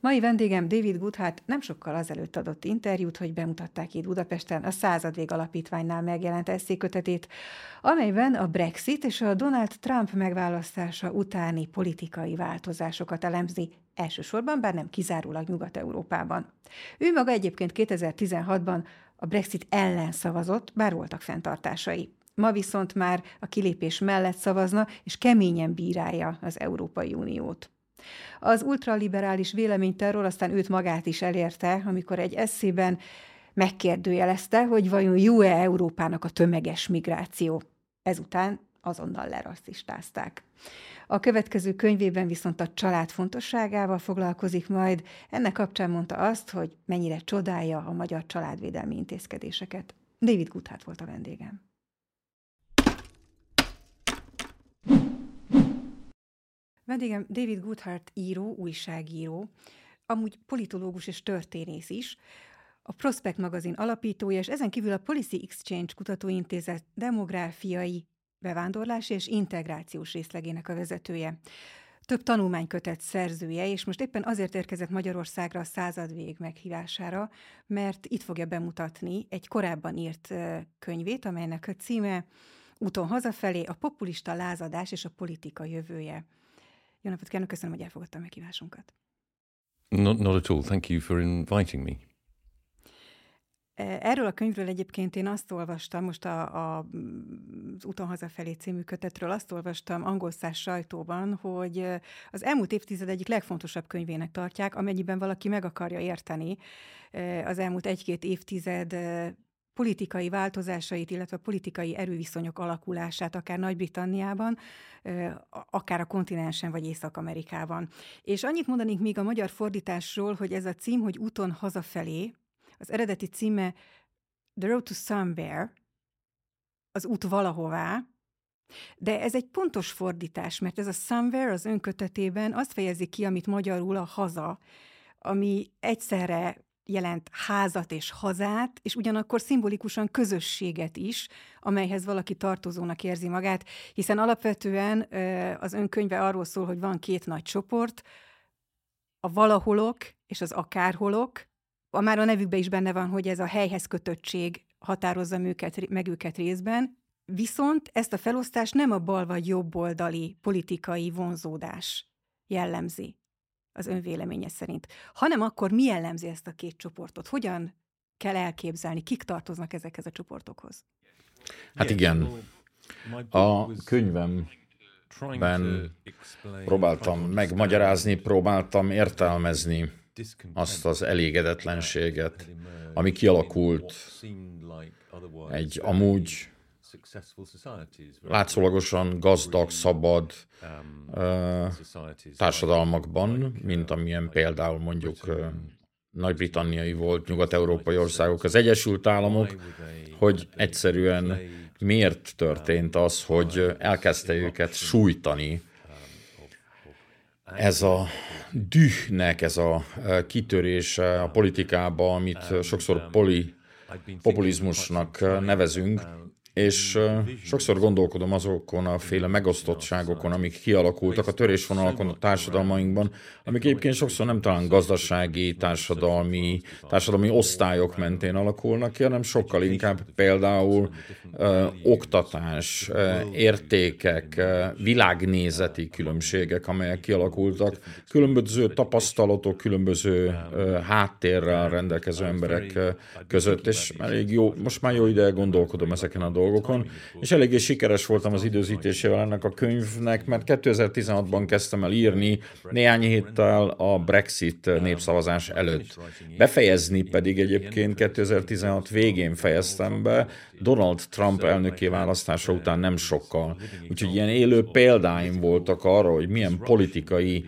Mai vendégem David Goodhart nem sokkal azelőtt adott interjút, hogy bemutatták itt Budapesten a Századvég Alapítványnál megjelent eszékötetét, amelyben a Brexit és a Donald Trump megválasztása utáni politikai változásokat elemzi, elsősorban, bár nem kizárólag Nyugat-Európában. Ő maga egyébként 2016-ban a Brexit ellen szavazott, bár voltak fenntartásai. Ma viszont már a kilépés mellett szavazna, és keményen bírálja az Európai Uniót. Az ultraliberális véleményterror aztán őt magát is elérte, amikor egy eszében megkérdőjelezte, hogy vajon jó-e Európának a tömeges migráció. Ezután azonnal lerasszistázták. A következő könyvében viszont a család fontosságával foglalkozik majd. Ennek kapcsán mondta azt, hogy mennyire csodálja a magyar családvédelmi intézkedéseket. David Guthát volt a vendégem. Vendégem David Goodhart író, újságíró, amúgy politológus és történész is, a Prospect magazin alapítója, és ezen kívül a Policy Exchange Kutatóintézet demográfiai, bevándorlási és integrációs részlegének a vezetője. Több tanulmánykötet szerzője, és most éppen azért érkezett Magyarországra a századvég meghívására, mert itt fogja bemutatni egy korábban írt könyvét, amelynek a címe Úton hazafelé, a populista lázadás és a politika jövője. Jó napot kívánok, köszönöm, hogy elfogadta a meghívásunkat. Not, not at all. Thank you for inviting me. E, erről a könyvről egyébként én azt olvastam, most a, a, az Úton hazafelé című kötetről azt olvastam angol száz sajtóban, hogy az elmúlt évtized egyik legfontosabb könyvének tartják, amennyiben valaki meg akarja érteni e, az elmúlt egy-két évtized politikai változásait, illetve politikai erőviszonyok alakulását, akár Nagy-Britanniában, akár a kontinensen vagy Észak-Amerikában. És annyit mondanék még a magyar fordításról, hogy ez a cím, hogy úton hazafelé, az eredeti címe The Road to Somewhere, az út valahová, de ez egy pontos fordítás, mert ez a somewhere az önkötetében azt fejezi ki, amit magyarul a haza, ami egyszerre jelent házat és hazát, és ugyanakkor szimbolikusan közösséget is, amelyhez valaki tartozónak érzi magát, hiszen alapvetően az önkönyve arról szól, hogy van két nagy csoport, a valaholok és az akárholok, a már a nevükben is benne van, hogy ez a helyhez kötöttség határozza őket, meg őket részben, viszont ezt a felosztást nem a bal vagy jobb oldali politikai vonzódás jellemzi az ön véleménye szerint, hanem akkor mi jellemzi ezt a két csoportot? Hogyan kell elképzelni, kik tartoznak ezekhez a csoportokhoz? Hát igen, a könyvemben próbáltam megmagyarázni, próbáltam értelmezni azt az elégedetlenséget, ami kialakult egy amúgy látszólagosan gazdag, szabad uh, társadalmakban, mint amilyen például mondjuk uh, nagy-britanniai volt, nyugat-európai országok, az Egyesült Államok, hogy egyszerűen miért történt az, hogy elkezdte őket sújtani? ez a dühnek, ez a kitörése a politikába, amit sokszor poli, populizmusnak nevezünk, és sokszor gondolkodom azokon a féle megosztottságokon, amik kialakultak a törésvonalakon a társadalmainkban, amik egyébként sokszor nem talán gazdasági, társadalmi, társadalmi osztályok mentén alakulnak ki, hanem sokkal inkább például ö, oktatás, ö, értékek, ö, világnézeti különbségek, amelyek kialakultak, különböző tapasztalatok, különböző ö, háttérrel rendelkező emberek között, és elég jó, most már jó ideje gondolkodom ezeken a dolgokon, dolgokon, és eléggé sikeres voltam az időzítésével ennek a könyvnek, mert 2016-ban kezdtem el írni, néhány héttel a Brexit népszavazás előtt. Befejezni pedig egyébként 2016 végén fejeztem be, Donald Trump elnöki választása után nem sokkal. Úgyhogy ilyen élő példáim voltak arra, hogy milyen politikai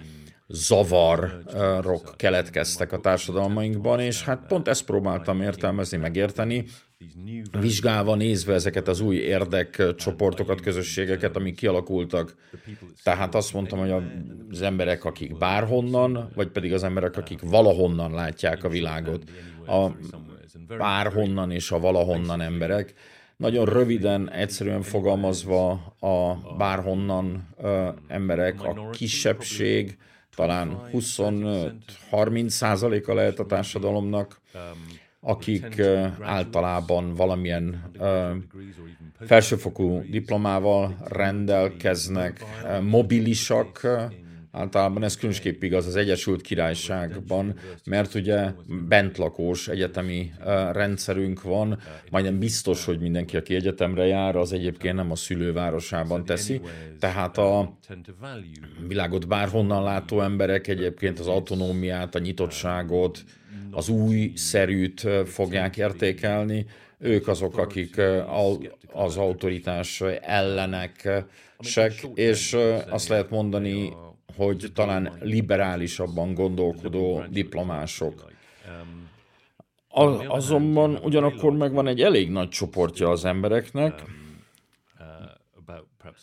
zavarok keletkeztek a társadalmainkban, és hát pont ezt próbáltam értelmezni, megérteni, vizsgálva, nézve ezeket az új érdekcsoportokat, közösségeket, amik kialakultak. Tehát azt mondtam, hogy az emberek, akik bárhonnan, vagy pedig az emberek, akik valahonnan látják a világot. A bárhonnan és a valahonnan emberek. Nagyon röviden, egyszerűen fogalmazva a bárhonnan emberek, a kisebbség, talán 25-30 százaléka lehet a társadalomnak, akik általában valamilyen felsőfokú diplomával rendelkeznek, mobilisak, Általában ez különösképp igaz az Egyesült Királyságban, mert ugye bentlakós egyetemi rendszerünk van, majdnem biztos, hogy mindenki, aki egyetemre jár, az egyébként nem a szülővárosában teszi, tehát a világot bárhonnan látó emberek egyébként az autonómiát, a nyitottságot, az új szerűt fogják értékelni, ők azok, akik az autoritás ellenek, és azt lehet mondani, hogy talán liberálisabban gondolkodó diplomások. Azonban ugyanakkor megvan egy elég nagy csoportja az embereknek,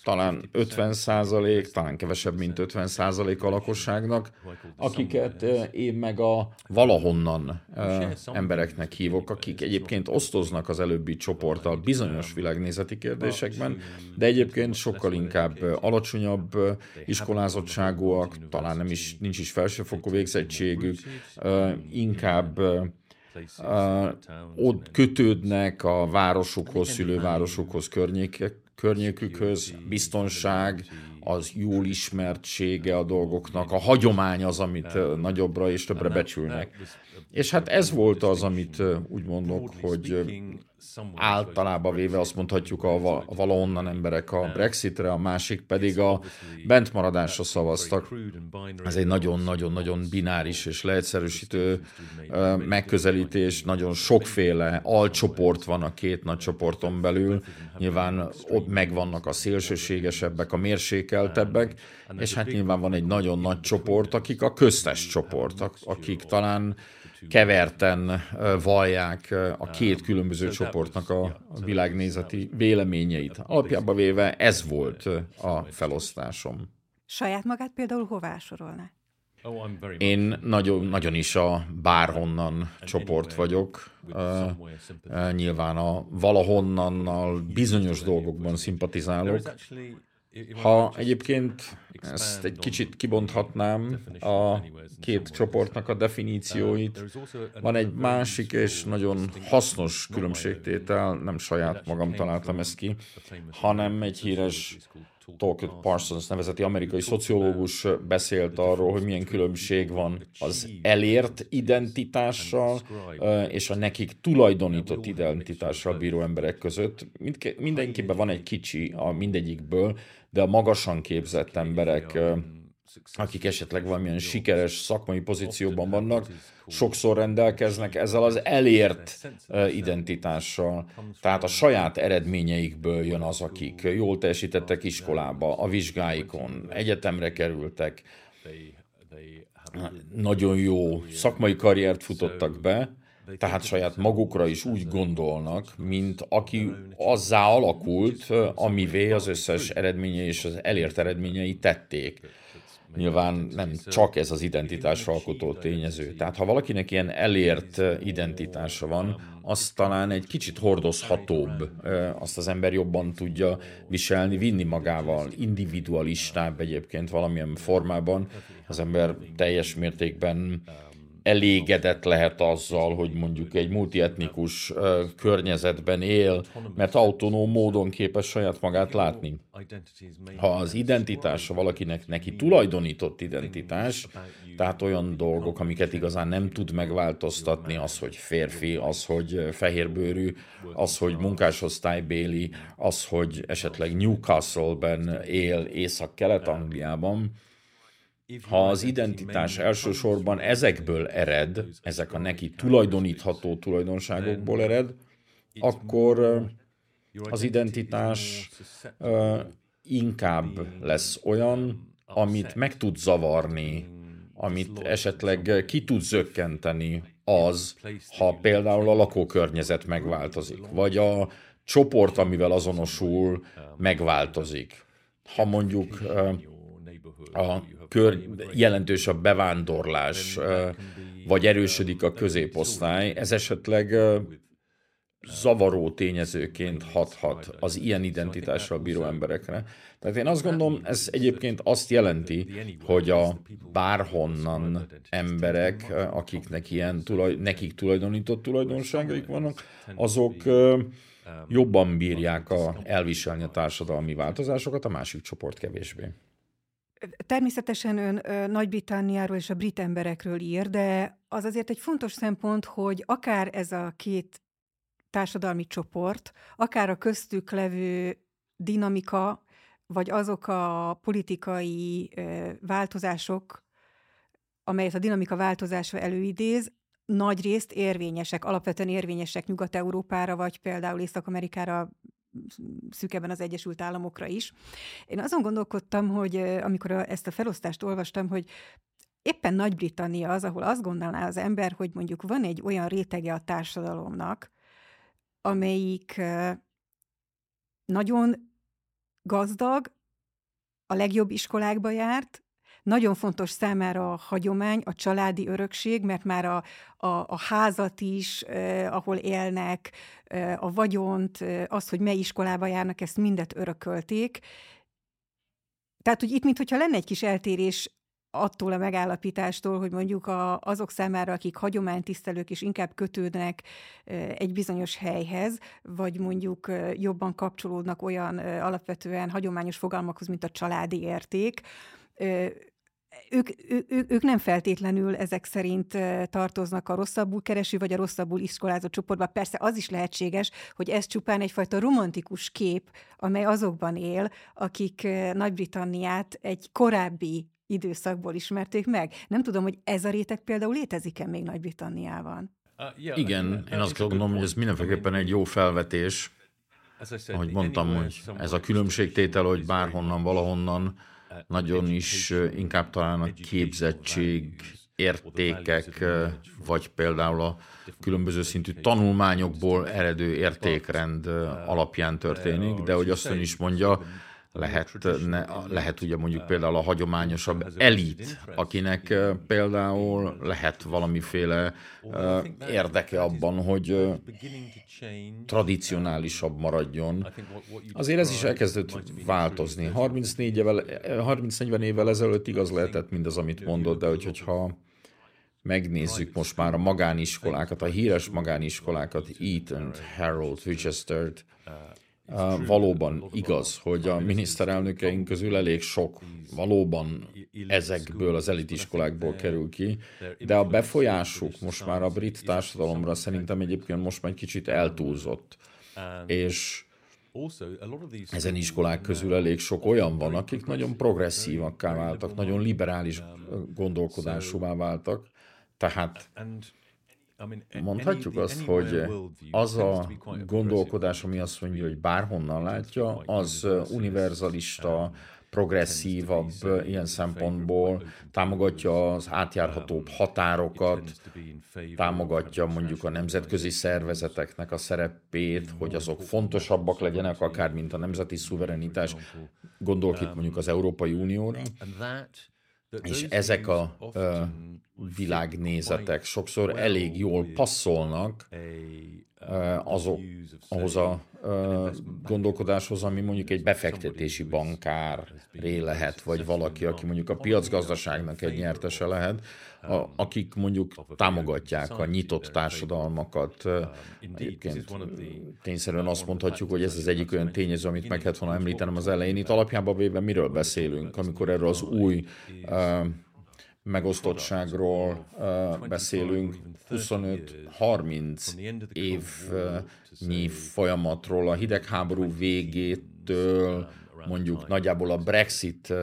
talán 50 százalék, talán kevesebb, mint 50 százalék a lakosságnak, akiket eh, én meg a valahonnan eh, embereknek hívok, akik egyébként osztoznak az előbbi csoporttal bizonyos világnézeti kérdésekben, de egyébként sokkal inkább eh, alacsonyabb iskolázottságúak, talán nem is, nincs is felsőfokú végzettségük, inkább ott kötődnek a városokhoz, szülővárosokhoz, környékek, környékükhöz, biztonság, az jól ismertsége a dolgoknak, a hagyomány az, amit nagyobbra és többre becsülnek. És hát ez volt az, amit úgy mondok, hogy általában véve azt mondhatjuk a valahonnan emberek a Brexitre, a másik pedig a bentmaradásra szavaztak. Ez egy nagyon-nagyon-nagyon bináris és leegyszerűsítő megközelítés, nagyon sokféle alcsoport van a két nagy csoporton belül, nyilván ott megvannak a szélsőségesebbek, a mérsékeltebbek, és hát nyilván van egy nagyon nagy csoport, akik a köztes csoport, akik talán keverten vallják a két különböző csoportnak a világnézeti véleményeit. Alapjában véve ez volt a felosztásom. Saját magát például hová sorolná? Oh, Én nagyon, nagyon is a bárhonnan csoport vagyok. Nyilván a valahonnannal bizonyos dolgokban szimpatizálok. Ha egyébként ezt egy kicsit kibonthatnám a két csoportnak a definícióit, van egy másik és nagyon hasznos különbségtétel, nem saját magam találtam ezt ki, hanem egy híres Talcott Parsons. Nevezeti amerikai szociológus beszélt arról, hogy milyen különbség van az elért identitással és a nekik tulajdonított identitással bíró emberek között. Mindenkiben van egy kicsi a mindegyikből, de a magasan képzett emberek, akik esetleg valamilyen sikeres szakmai pozícióban vannak, sokszor rendelkeznek ezzel az elért identitással. Tehát a saját eredményeikből jön az, akik jól teljesítettek iskolába, a vizsgáikon, egyetemre kerültek, nagyon jó szakmai karriert futottak be, tehát saját magukra is úgy gondolnak, mint aki azzá alakult, amivé az összes eredménye és az elért eredményei tették. Nyilván nem csak ez az identitásra alkotó tényező. Tehát ha valakinek ilyen elért identitása van, az talán egy kicsit hordozhatóbb, azt az ember jobban tudja viselni, vinni magával, individualistább egyébként valamilyen formában. Az ember teljes mértékben elégedett lehet azzal, hogy mondjuk egy multietnikus környezetben él, mert autonóm módon képes saját magát látni. Ha az identitása valakinek neki tulajdonított identitás, tehát olyan dolgok, amiket igazán nem tud megváltoztatni, az, hogy férfi, az, hogy fehérbőrű, az, hogy munkásosztálybéli, az, hogy esetleg Newcastle-ben él Észak-Kelet-Angliában, ha az identitás elsősorban ezekből ered, ezek a neki tulajdonítható tulajdonságokból ered, akkor az identitás inkább lesz olyan, amit meg tud zavarni, amit esetleg ki tud zökkenteni az, ha például a lakókörnyezet megváltozik, vagy a csoport, amivel azonosul, megváltozik. Ha mondjuk a kör, jelentős a bevándorlás, vagy erősödik a középosztály, ez esetleg zavaró tényezőként hathat az ilyen identitással bíró emberekre. Tehát én azt gondolom, ez egyébként azt jelenti, hogy a bárhonnan emberek, akiknek ilyen tulaj, nekik tulajdonított tulajdonságaik vannak, azok jobban bírják a, elviselni a társadalmi változásokat, a másik csoport kevésbé. Természetesen ön Nagy-Britanniáról és a brit emberekről ír, de az azért egy fontos szempont, hogy akár ez a két társadalmi csoport, akár a köztük levő dinamika, vagy azok a politikai változások, amelyet a dinamika változása előidéz, nagy részt érvényesek, alapvetően érvényesek Nyugat-Európára, vagy például Észak-Amerikára, szűkebben az Egyesült Államokra is. Én azon gondolkodtam, hogy amikor ezt a felosztást olvastam, hogy éppen Nagy-Britannia az, ahol azt gondolná az ember, hogy mondjuk van egy olyan rétege a társadalomnak, amelyik nagyon gazdag, a legjobb iskolákba járt, nagyon fontos számára a hagyomány, a családi örökség, mert már a, a, a házat is, eh, ahol élnek, eh, a vagyont, eh, az, hogy mely iskolába járnak, ezt mindet örökölték. Tehát, hogy itt, mintha lenne egy kis eltérés attól a megállapítástól, hogy mondjuk a, azok számára, akik hagyománytisztelők és inkább kötődnek egy bizonyos helyhez, vagy mondjuk jobban kapcsolódnak olyan alapvetően hagyományos fogalmakhoz, mint a családi érték, ők, ő, ők nem feltétlenül ezek szerint tartoznak a rosszabbul kereső vagy a rosszabbul iskolázott csoportba. Persze az is lehetséges, hogy ez csupán egyfajta romantikus kép, amely azokban él, akik Nagy-Britanniát egy korábbi időszakból ismerték meg. Nem tudom, hogy ez a réteg például létezik-e még Nagy-Britanniában? Igen, én azt gondolom, hogy ez mindenféleképpen egy jó felvetés. Ahogy mondtam, hogy ez a különbségtétel, hogy bárhonnan, valahonnan nagyon is inkább talán a képzettség, értékek, vagy például a különböző szintű tanulmányokból eredő értékrend alapján történik, de hogy azt is mondja, lehet, ne, lehet ugye mondjuk például a hagyományosabb elit, akinek például lehet valamiféle érdeke abban, hogy uh, tradicionálisabb maradjon. Azért ez is elkezdett változni. 34 évvel, 30-40 évvel ezelőtt igaz lehetett mindaz, amit mondott, de hogy, hogyha megnézzük most már a magániskolákat, a híres magániskolákat, Eton, Harold, Winchester-t, valóban igaz, hogy a miniszterelnökeink közül elég sok valóban ezekből az elitiskolákból kerül ki, de a befolyásuk most már a brit társadalomra szerintem egyébként most már egy kicsit eltúlzott. És ezen iskolák közül elég sok olyan van, akik nagyon progresszívakká váltak, nagyon liberális gondolkodásúvá váltak, tehát Mondhatjuk azt, hogy az a gondolkodás, ami azt mondja, hogy bárhonnan látja, az univerzalista, progresszívabb ilyen szempontból, támogatja az átjárhatóbb határokat, támogatja mondjuk a nemzetközi szervezeteknek a szerepét, hogy azok fontosabbak legyenek, akár mint a nemzeti szuverenitás. Gondolk itt mondjuk az Európai Unióra. És ezek a világnézetek sokszor elég jól passzolnak uh, azok, ahhoz a gondolkodáshoz, ami mondjuk egy befektetési bankár ré lehet, vagy valaki, aki mondjuk a piacgazdaságnak egy nyertese lehet, a, akik mondjuk támogatják a nyitott társadalmakat. Egyébként tényszerűen azt mondhatjuk, hogy ez az egyik olyan tényező, amit meg kellett volna említenem az elején. Itt alapjában véve miről beszélünk, amikor erről az új uh, megosztottságról uh, beszélünk, 25-30 évnyi folyamatról, a hidegháború végétől mondjuk nagyjából a Brexit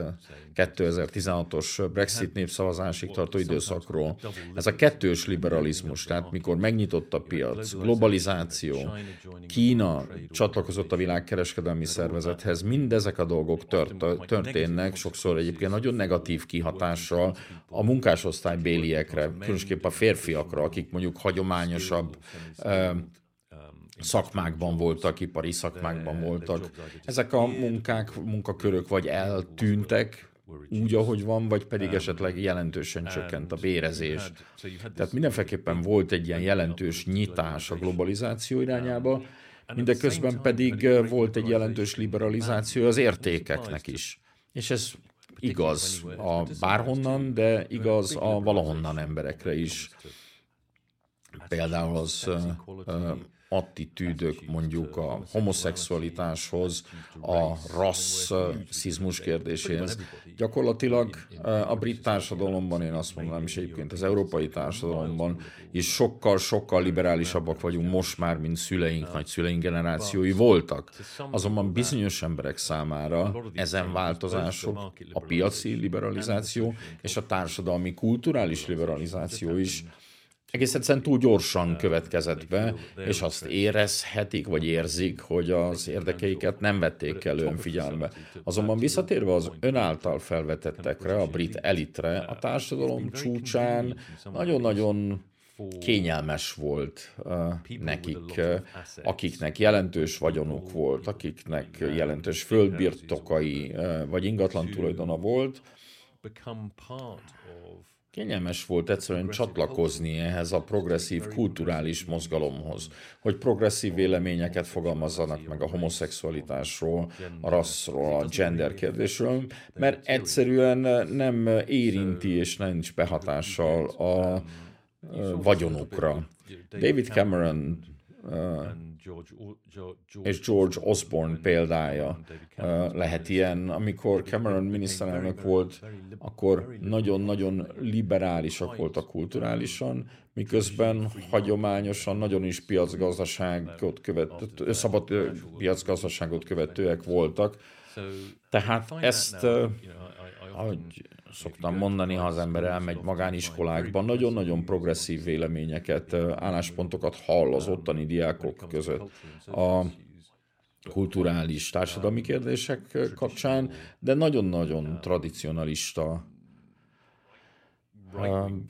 2016-os Brexit népszavazásig tartó időszakról. Ez a kettős liberalizmus, tehát mikor megnyitott a piac, globalizáció, Kína csatlakozott a világkereskedelmi szervezethez, mindezek a dolgok tört, történnek, sokszor egyébként nagyon negatív kihatással a munkásosztály béliekre, különösképp a férfiakra, akik mondjuk hagyományosabb szakmákban voltak, ipari szakmákban voltak. Ezek a munkák, munkakörök vagy eltűntek, úgy, ahogy van, vagy pedig esetleg jelentősen csökkent a bérezés. Tehát mindenféleképpen volt egy ilyen jelentős nyitás a globalizáció irányába, mindeközben pedig volt egy jelentős liberalizáció az értékeknek is. És ez igaz a bárhonnan, de igaz a valahonnan emberekre is. Például az attitűdök mondjuk a homoszexualitáshoz, a rasszizmus kérdéséhez. Gyakorlatilag a brit társadalomban, én azt mondanám, és egyébként az európai társadalomban is sokkal-sokkal liberálisabbak vagyunk most már, mint szüleink, nagyszüleink generációi voltak. Azonban bizonyos emberek számára ezen változások, a piaci liberalizáció és a társadalmi kulturális liberalizáció is egész egyszerűen túl gyorsan következett be, és azt érezhetik, vagy érzik, hogy az érdekeiket nem vették el önfigyelme. Azonban visszatérve az ön által felvetettekre, a brit elitre, a társadalom csúcsán nagyon-nagyon kényelmes volt uh, nekik, uh, akiknek jelentős vagyonuk volt, akiknek jelentős földbirtokai uh, vagy ingatlan tulajdona volt, Kényelmes volt egyszerűen csatlakozni ehhez a progresszív kulturális mozgalomhoz, hogy progresszív véleményeket fogalmazzanak meg a homoszexualitásról, a rasszról, a gender kérdésről, mert egyszerűen nem érinti és nincs behatással a vagyonukra. David Cameron és George Osborne példája lehet ilyen. Amikor Cameron miniszterelnök volt, akkor nagyon-nagyon liberálisak voltak kulturálisan, miközben hagyományosan nagyon is piacgazdaságot követő, szabad piacgazdaságot követőek voltak. Tehát ezt, ahogy szoktam mondani, ha az ember elmegy magániskolákba, nagyon-nagyon progresszív véleményeket, álláspontokat hall az ottani diákok között. a kulturális, társadalmi kérdések kapcsán, de nagyon-nagyon tradicionalista,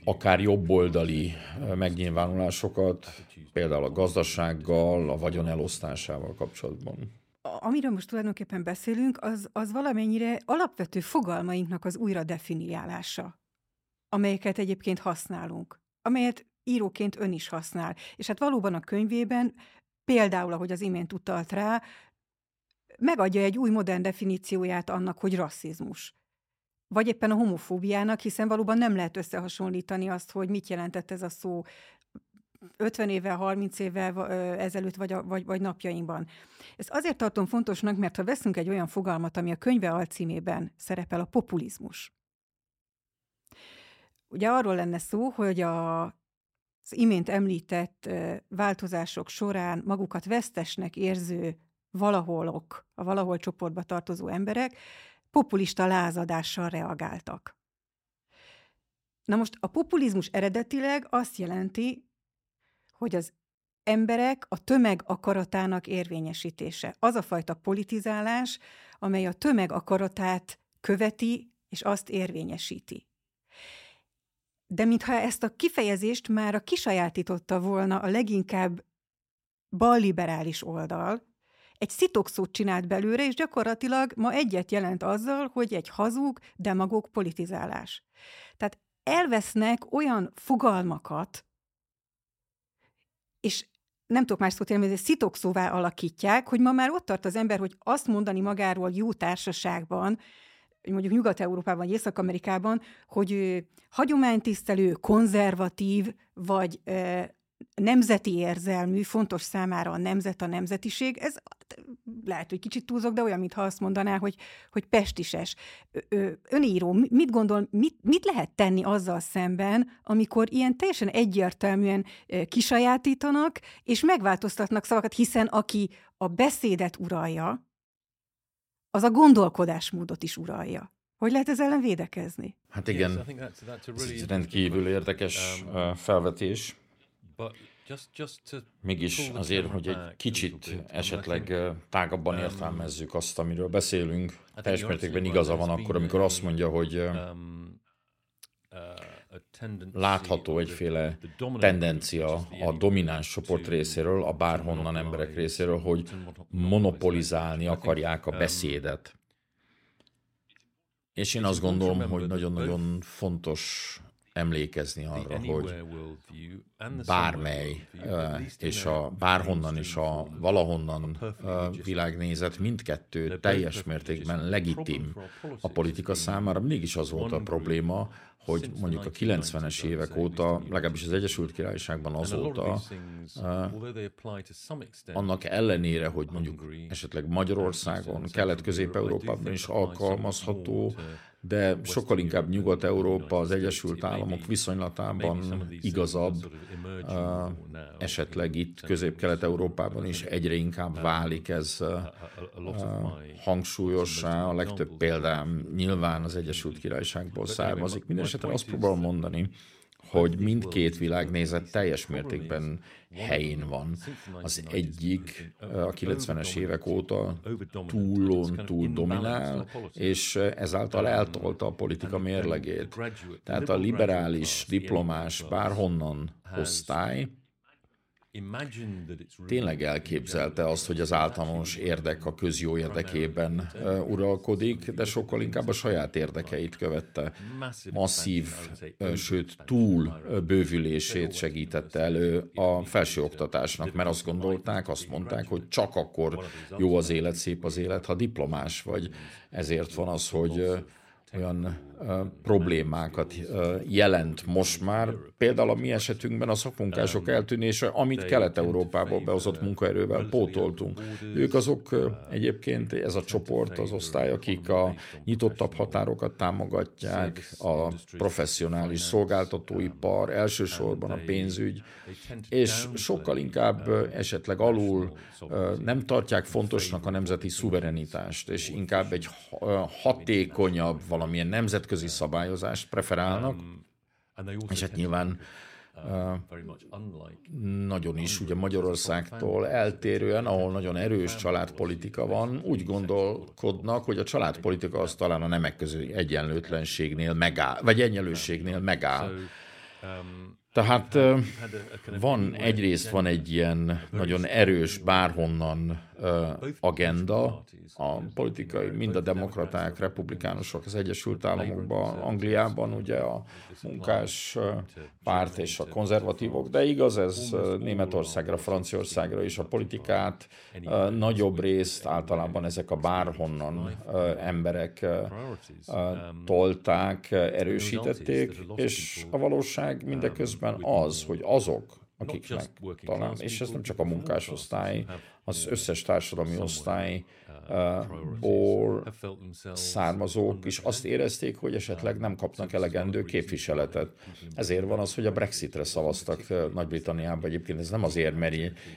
akár jobboldali megnyilvánulásokat, például a gazdasággal, a vagyon elosztásával kapcsolatban amiről most tulajdonképpen beszélünk, az, az valamennyire alapvető fogalmainknak az újra definiálása, amelyeket egyébként használunk, amelyet íróként ön is használ. És hát valóban a könyvében, például, ahogy az imént utalt rá, megadja egy új modern definícióját annak, hogy rasszizmus. Vagy éppen a homofóbiának, hiszen valóban nem lehet összehasonlítani azt, hogy mit jelentett ez a szó 50 évvel, 30 évvel ezelőtt, vagy, vagy, vagy napjainkban. Ezt azért tartom fontosnak, mert ha veszünk egy olyan fogalmat, ami a könyve alcímében szerepel, a populizmus. Ugye arról lenne szó, hogy a, az imént említett változások során magukat vesztesnek érző valaholok, a valahol csoportba tartozó emberek populista lázadással reagáltak. Na most a populizmus eredetileg azt jelenti, hogy az emberek a tömeg akaratának érvényesítése. Az a fajta politizálás, amely a tömeg akaratát követi, és azt érvényesíti. De mintha ezt a kifejezést már a kisajátította volna a leginkább balliberális oldal, egy szitokszót csinált belőle, és gyakorlatilag ma egyet jelent azzal, hogy egy hazug, demagóg politizálás. Tehát elvesznek olyan fogalmakat, és nem tudok más szót élni, hogy szitokszóvá alakítják, hogy ma már ott tart az ember, hogy azt mondani magáról jó társaságban, mondjuk Nyugat-Európában vagy Észak-Amerikában, hogy hagyománytisztelő, konzervatív, vagy nemzeti érzelmű, fontos számára a nemzet, a nemzetiség, ez lehet, hogy kicsit túlzok, de olyan, mintha azt mondaná, hogy, hogy pestises. Öníró, mit gondol, mit, mit lehet tenni azzal szemben, amikor ilyen teljesen egyértelműen kisajátítanak, és megváltoztatnak szavakat, hiszen aki a beszédet uralja, az a gondolkodásmódot is uralja. Hogy lehet ezzel ellen védekezni? Hát igen, ez rendkívül érdekes um, felvetés. Mégis azért, hogy egy kicsit esetleg tágabban um, értelmezzük azt, amiről beszélünk, teljes mértékben igaza van akkor, amikor azt mondja, hogy um, uh, látható egyféle tendencia a domináns csoport részéről, a bárhonnan emberek részéről, hogy monopolizálni akarják a beszédet. És én azt gondolom, hogy nagyon-nagyon fontos emlékezni arra, hogy bármely és a bárhonnan és a valahonnan világnézet mindkettő teljes mértékben legitim a politika számára. Mégis az volt a probléma, hogy mondjuk a 90-es évek óta, legalábbis az Egyesült Királyságban azóta, annak ellenére, hogy mondjuk esetleg Magyarországon, Kelet-Közép-Európában is alkalmazható, de sokkal inkább Nyugat-Európa, az Egyesült Államok viszonylatában igazabb, esetleg itt Közép-Kelet-Európában is egyre inkább válik ez hangsúlyossá. A legtöbb példám nyilván az Egyesült Királyságból származik. Mindenesetre azt próbálom mondani, hogy mindkét világnézet teljes mértékben helyén van. Az egyik a 90-es évek óta túlon túl dominál, és ezáltal eltolta a politika mérlegét. Tehát a liberális, diplomás, bárhonnan osztály, tényleg elképzelte azt, hogy az általános érdek a közjó érdekében uralkodik, de sokkal inkább a saját érdekeit követte. Masszív, sőt túl bővülését segítette elő a felsőoktatásnak, mert azt gondolták, azt mondták, hogy csak akkor jó az élet, szép az élet, ha diplomás vagy. Ezért van az, hogy olyan problémákat jelent most már. Például a mi esetünkben a szakmunkások eltűnése, amit Kelet-Európából behozott munkaerővel pótoltunk. Ők azok egyébként, ez a csoport, az osztály, akik a nyitottabb határokat támogatják, a professzionális szolgáltatóipar, elsősorban a pénzügy, és sokkal inkább esetleg alul nem tartják fontosnak a nemzeti szuverenitást, és inkább egy hatékonyabb, valamilyen nemzetközi nemzetközi szabályozást preferálnak, um, és hát nyilván uh, nagyon is, ugye Magyarországtól eltérően, ahol nagyon erős családpolitika van, úgy gondolkodnak, hogy a családpolitika az talán a nemek közötti egyenlőtlenségnél megáll, vagy egyenlőségnél megáll. Tehát van egyrészt van egy ilyen nagyon erős bárhonnan agenda, a politikai, mind a demokraták, republikánusok az Egyesült Államokban, Angliában ugye a munkás párt és a konzervatívok, de igaz ez Németországra, Franciaországra is a politikát nagyobb részt általában ezek a bárhonnan emberek tolták, erősítették, és a valóság mindeközben az, hogy azok, akiknek talán, és ez nem csak a munkásosztály, az összes társadalmi osztály ból származók is azt érezték, hogy esetleg nem kapnak elegendő képviseletet. Ezért van az, hogy a Brexitre szavaztak Nagy-Britanniában. Egyébként ez nem azért, mert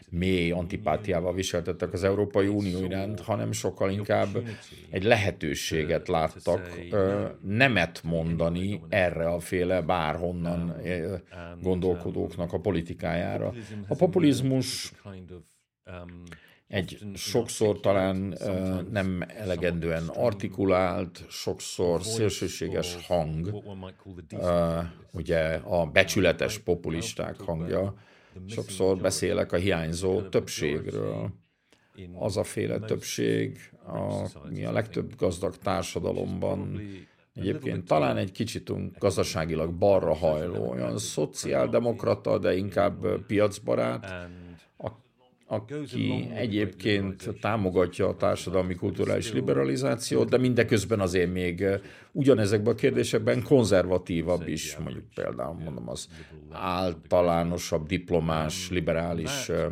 mély antipátiával viseltettek az Európai Unió iránt, hanem sokkal inkább egy lehetőséget láttak nemet mondani erre a féle bárhonnan gondolkodóknak a politikájára. A populizmus egy sokszor talán nem elegendően artikulált, sokszor szélsőséges hang, ugye a becsületes populisták hangja, sokszor beszélek a hiányzó többségről. Az a féle többség, ami a legtöbb gazdag társadalomban Egyébként talán egy kicsit gazdaságilag balra hajló, olyan szociáldemokrata, de inkább piacbarát, aki egyébként támogatja a társadalmi kulturális liberalizációt, de mindeközben azért még eh, ugyanezekben a kérdésekben konzervatívabb is, mondjuk például mondom az általánosabb diplomás, liberális eh,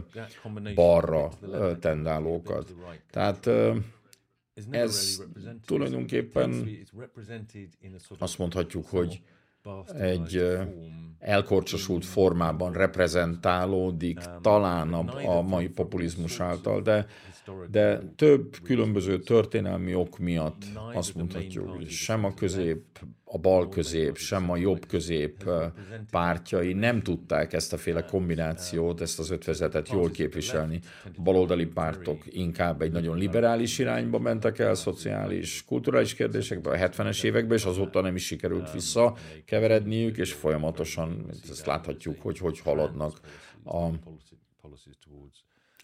balra eh, tendálókat. Tehát ez tulajdonképpen azt mondhatjuk, hogy egy elkorcsosult formában reprezentálódik talán a, a mai populizmus által, de, de több különböző történelmi ok miatt azt mondhatjuk, hogy sem a közép a bal közép, sem a jobb közép pártjai nem tudták ezt a féle kombinációt, ezt az ötvezetet jól képviselni. A baloldali pártok inkább egy nagyon liberális irányba mentek el, szociális, kulturális kérdésekbe a 70-es években, és azóta nem is sikerült vissza keveredniük, és folyamatosan ezt láthatjuk, hogy hogy haladnak a,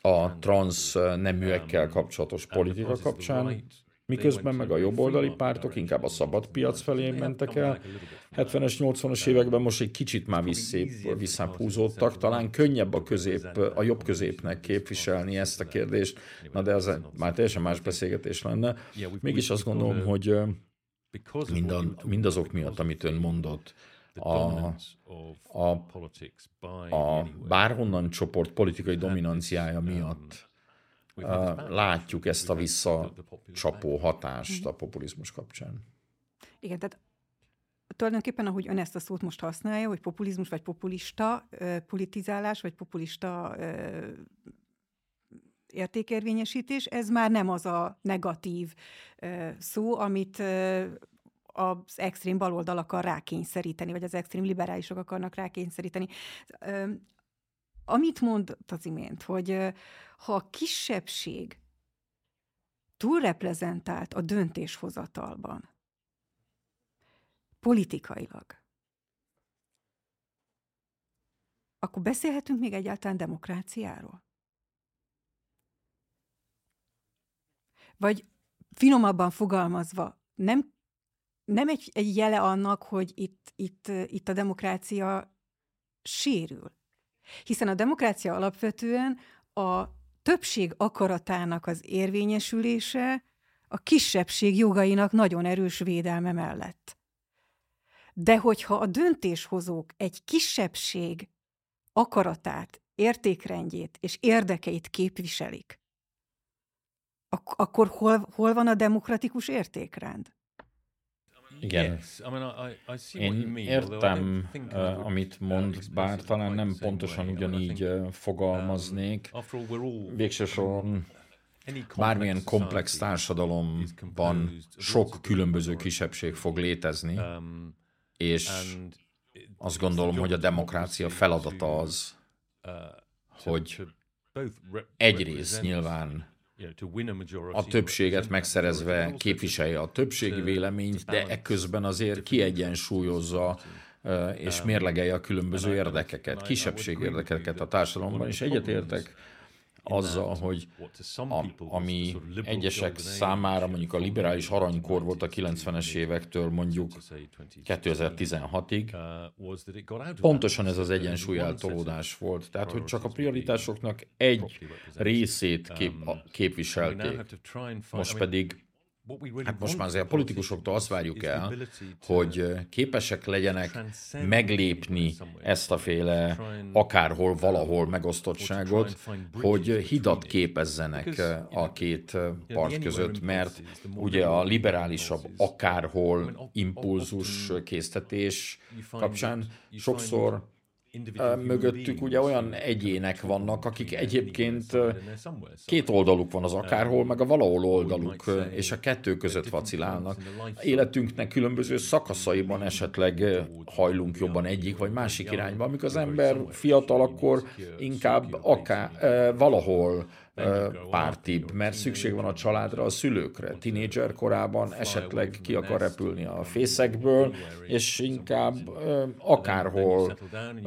a transz neműekkel kapcsolatos politika kapcsán miközben meg a jobboldali pártok inkább a szabad piac felé mentek el. 70-es, 80-as években most egy kicsit már visszább, visszább húzódtak, talán könnyebb a közép, a jobb középnek képviselni ezt a kérdést, na de ez már teljesen más beszélgetés lenne. Mégis azt gondolom, hogy mindazok miatt, amit ön mondott, a, a, a bárhonnan csoport politikai dominanciája miatt látjuk ezt a visszacsapó hatást a populizmus kapcsán. Igen, tehát tulajdonképpen, ahogy ön ezt a szót most használja, hogy populizmus vagy populista politizálás, vagy populista értékérvényesítés, ez már nem az a negatív szó, amit az extrém baloldal akar rákényszeríteni, vagy az extrém liberálisok akarnak rákényszeríteni. Amit mond az imént, hogy ha a kisebbség túlreprezentált a döntéshozatalban, politikailag, akkor beszélhetünk még egyáltalán demokráciáról? Vagy finomabban fogalmazva, nem, nem egy, egy jele annak, hogy itt, itt, itt a demokrácia sérül. Hiszen a demokrácia alapvetően a többség akaratának az érvényesülése a kisebbség jogainak nagyon erős védelme mellett. De hogyha a döntéshozók egy kisebbség akaratát, értékrendjét és érdekeit képviselik, ak- akkor hol, hol van a demokratikus értékrend? Igen. Én értem, amit mond, bár talán nem pontosan ugyanígy fogalmaznék. Végső soron bármilyen komplex társadalomban sok különböző kisebbség fog létezni, és azt gondolom, hogy a demokrácia feladata az, hogy egyrészt nyilván a többséget megszerezve képviselje a többségi véleményt, de ekközben azért kiegyensúlyozza és mérlegelje a különböző érdekeket, kisebbség érdekeket a társadalomban, és egyetértek azzal, hogy a, ami egyesek számára mondjuk a liberális aranykor volt a 90-es évektől mondjuk 2016-ig, pontosan ez az egyensúly eltolódás volt. Tehát, hogy csak a prioritásoknak egy részét kép, képviselték. Most pedig Hát most már azért a politikusoktól azt várjuk el, hogy képesek legyenek meglépni ezt a féle akárhol, valahol megosztottságot, hogy hidat képezzenek a két part között, mert ugye a liberálisabb akárhol impulzus késztetés kapcsán sokszor mögöttük ugye olyan egyének vannak, akik egyébként két oldaluk van az akárhol, meg a valahol oldaluk, és a kettő között vacilálnak. Életünknek különböző szakaszaiban esetleg hajlunk jobban egyik vagy másik irányba. Amikor az ember fiatal, akkor inkább akár, valahol pártibb, mert szükség van a családra, a szülőkre. Tinédzser korában esetleg ki akar repülni a fészekből, és inkább akárhol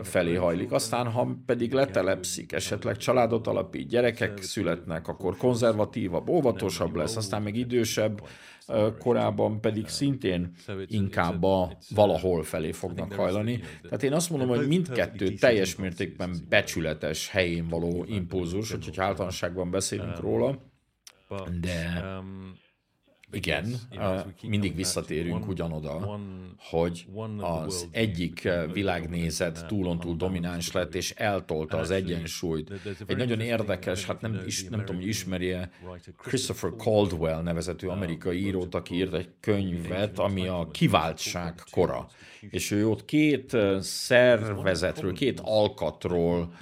felé hajlik. Aztán, ha pedig letelepszik, esetleg családot alapít, gyerekek születnek, akkor konzervatívabb, óvatosabb lesz, aztán még idősebb, korában pedig szintén inkább a valahol felé fognak hajlani. Tehát én azt mondom, hogy mindkettő teljes mértékben becsületes helyén való impulzus, hogy általánosságban beszélünk róla, de igen, mindig visszatérünk ugyanoda, hogy az egyik világnézet túlontúl domináns lett, és eltolta az egyensúlyt. Egy nagyon érdekes, hát nem, is, nem tudom, hogy ismerje Christopher Caldwell nevezetű amerikai írót, aki írt egy könyvet, ami a kiváltság kora. És ő ott két szervezetről, két alkatról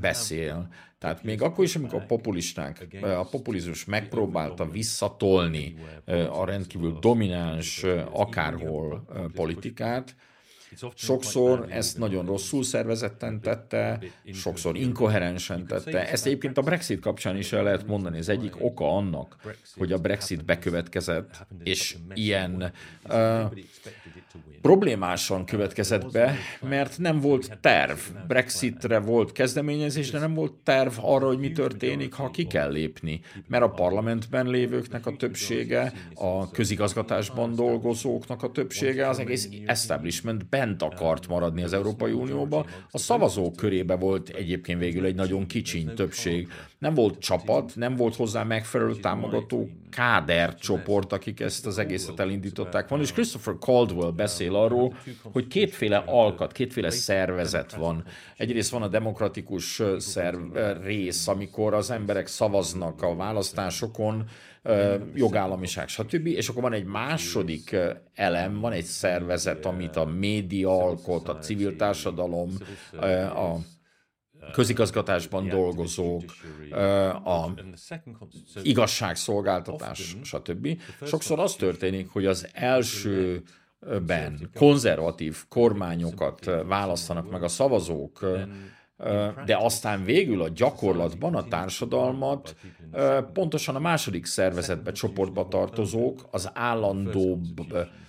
beszél. Tehát még akkor is, amikor a populisták, a populizmus megpróbálta visszatolni a rendkívül domináns akárhol politikát, Sokszor ezt nagyon rosszul szervezetten tette, sokszor inkoherensen tette. Ezt egyébként a Brexit kapcsán is el lehet mondani. Az egyik oka annak, hogy a Brexit bekövetkezett, és ilyen uh, problémásan következett be, mert nem volt terv. Brexitre volt kezdeményezés, de nem volt terv arra, hogy mi történik, ha ki kell lépni. Mert a parlamentben lévőknek a többsége, a közigazgatásban dolgozóknak a többsége, az egész establishment bent akart maradni az Európai Unióba. A szavazók körébe volt egyébként végül egy nagyon kicsiny többség. Nem volt csapat, nem volt hozzá megfelelő támogató káder csoport, akik ezt az egészet elindították volna, és Christopher Caldwell beszél arról, hogy kétféle alkat, kétféle szervezet van. Egyrészt van a demokratikus szerv, rész, amikor az emberek szavaznak a választásokon, jogállamiság, stb. És akkor van egy második elem, van egy szervezet, amit a média alkot, a civil társadalom, a közigazgatásban dolgozók, a igazságszolgáltatás, stb. Sokszor az történik, hogy az első ben. konzervatív kormányokat választanak meg a szavazók, de aztán végül a gyakorlatban a társadalmat pontosan a második szervezetbe, csoportba tartozók, az állandóbb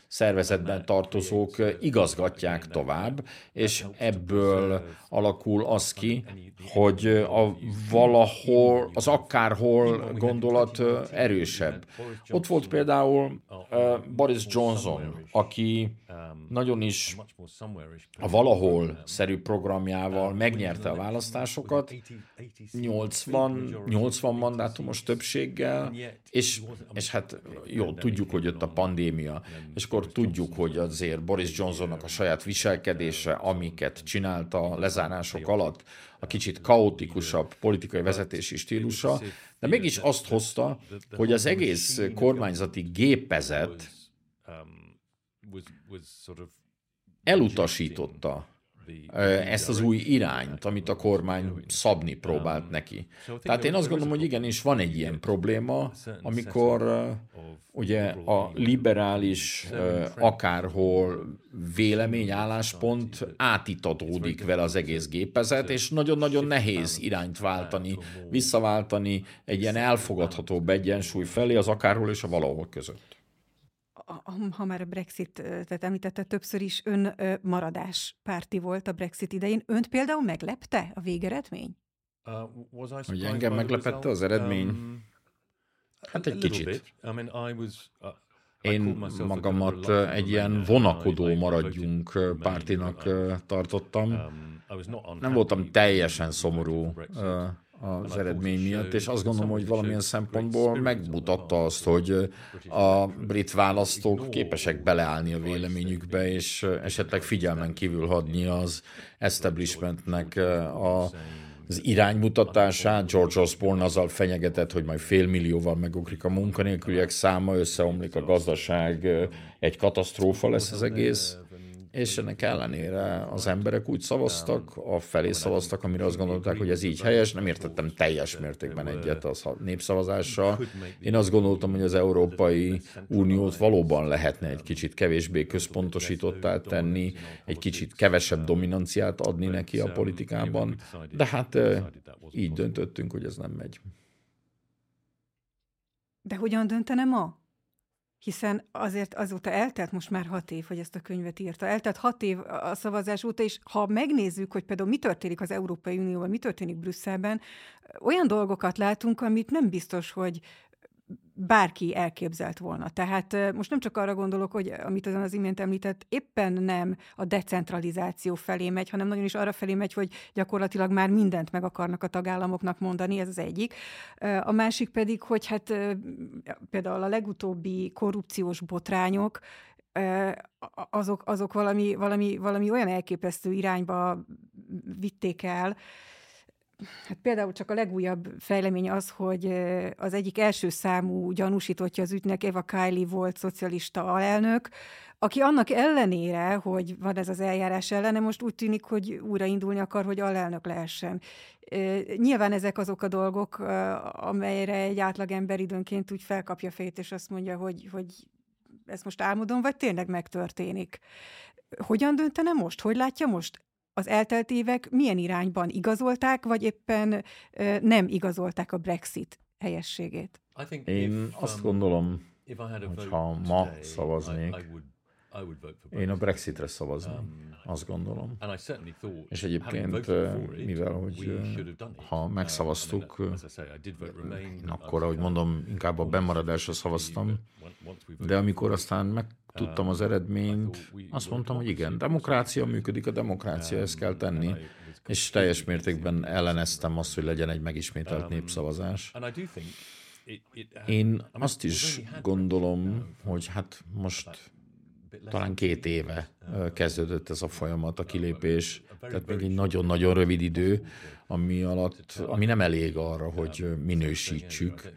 szervezetben tartozók igazgatják tovább, és ebből alakul az ki, hogy a valahol, az akárhol gondolat erősebb. Ott volt például Boris Johnson, aki nagyon is a valahol szerű programjával megnyerte a választásokat, 80, 80 mandátumos többséggel, és, és hát jó, tudjuk, hogy jött a pandémia, és akkor tudjuk, hogy azért Boris Johnsonnak a saját viselkedése, amiket csinált a lezárások alatt, a kicsit kaotikusabb politikai vezetési stílusa, de mégis azt hozta, hogy az egész kormányzati gépezet elutasította ezt az új irányt, amit a kormány szabni próbált neki. Tehát én azt gondolom, hogy igenis van egy ilyen probléma, amikor ugye a liberális akárhol vélemény, álláspont átitatódik vele az egész gépezet, és nagyon-nagyon nehéz irányt váltani, visszaváltani egy ilyen elfogadhatóbb egyensúly felé az akárhol és a valahol között ha már a Brexit, tehát említette többször is, ön maradás párti volt a Brexit idején. Önt például meglepte a végeredmény? Uh, hogy engem meglepette az eredmény? Um, hát egy kicsit. Uh, Én magamat egy ilyen vonakodó maradjunk pártinak tartottam. Um, Nem voltam teljesen szomorú az eredmény miatt, és azt gondolom, hogy valamilyen szempontból megmutatta azt, hogy a brit választók képesek beleállni a véleményükbe, és esetleg figyelmen kívül hadni az establishmentnek a az iránymutatását. George Osborne azzal fenyegetett, hogy majd félmillióval megugrik a munkanélküliek száma, összeomlik a gazdaság, egy katasztrófa lesz az egész és ennek ellenére az emberek úgy szavaztak, a felé szavaztak, amire azt gondolták, hogy ez így helyes. Nem értettem teljes mértékben egyet az népszavazással. Én azt gondoltam, hogy az Európai Uniót valóban lehetne egy kicsit kevésbé központosítottá tenni, egy kicsit kevesebb dominanciát adni neki a politikában, de hát így döntöttünk, hogy ez nem megy. De hogyan döntene ma? Hiszen azért azóta eltelt most már hat év, hogy ezt a könyvet írta. Eltelt hat év a szavazás óta, és ha megnézzük, hogy például mi történik az Európai Unióban, mi történik Brüsszelben, olyan dolgokat látunk, amit nem biztos, hogy bárki elképzelt volna. Tehát most nem csak arra gondolok, hogy amit azon az imént említett, éppen nem a decentralizáció felé megy, hanem nagyon is arra felé megy, hogy gyakorlatilag már mindent meg akarnak a tagállamoknak mondani, ez az egyik. A másik pedig, hogy hát például a legutóbbi korrupciós botrányok, azok, azok valami, valami, valami olyan elképesztő irányba vitték el, Hát például csak a legújabb fejlemény az, hogy az egyik első számú gyanúsítottja az ügynek Eva Kylie volt szocialista alelnök, aki annak ellenére, hogy van ez az eljárás ellene, most úgy tűnik, hogy újraindulni akar, hogy alelnök lehessen. Nyilván ezek azok a dolgok, amelyre egy átlagember időnként úgy felkapja fejét, és azt mondja, hogy, hogy ezt most álmodom, vagy tényleg megtörténik. Hogyan döntene most? Hogy látja most? Az eltelt évek milyen irányban igazolták, vagy éppen nem igazolták a Brexit helyességét? Én azt um, gondolom, hogy ha ma szavaznék, Én a Brexitre szavazom, um, azt gondolom. És egyébként, mivel, hogy ha megszavaztuk, um, akkor, ahogy mondom, inkább a bemaradásra szavaztam, de amikor aztán megtudtam az eredményt, azt mondtam, hogy igen, demokrácia működik, a demokrácia, ezt kell tenni, és teljes mértékben elleneztem azt, hogy legyen egy megismételt népszavazás. Én azt is gondolom, hogy hát most talán két éve kezdődött ez a folyamat, a kilépés, tehát még egy nagyon-nagyon rövid idő, ami alatt, ami nem elég arra, hogy minősítsük.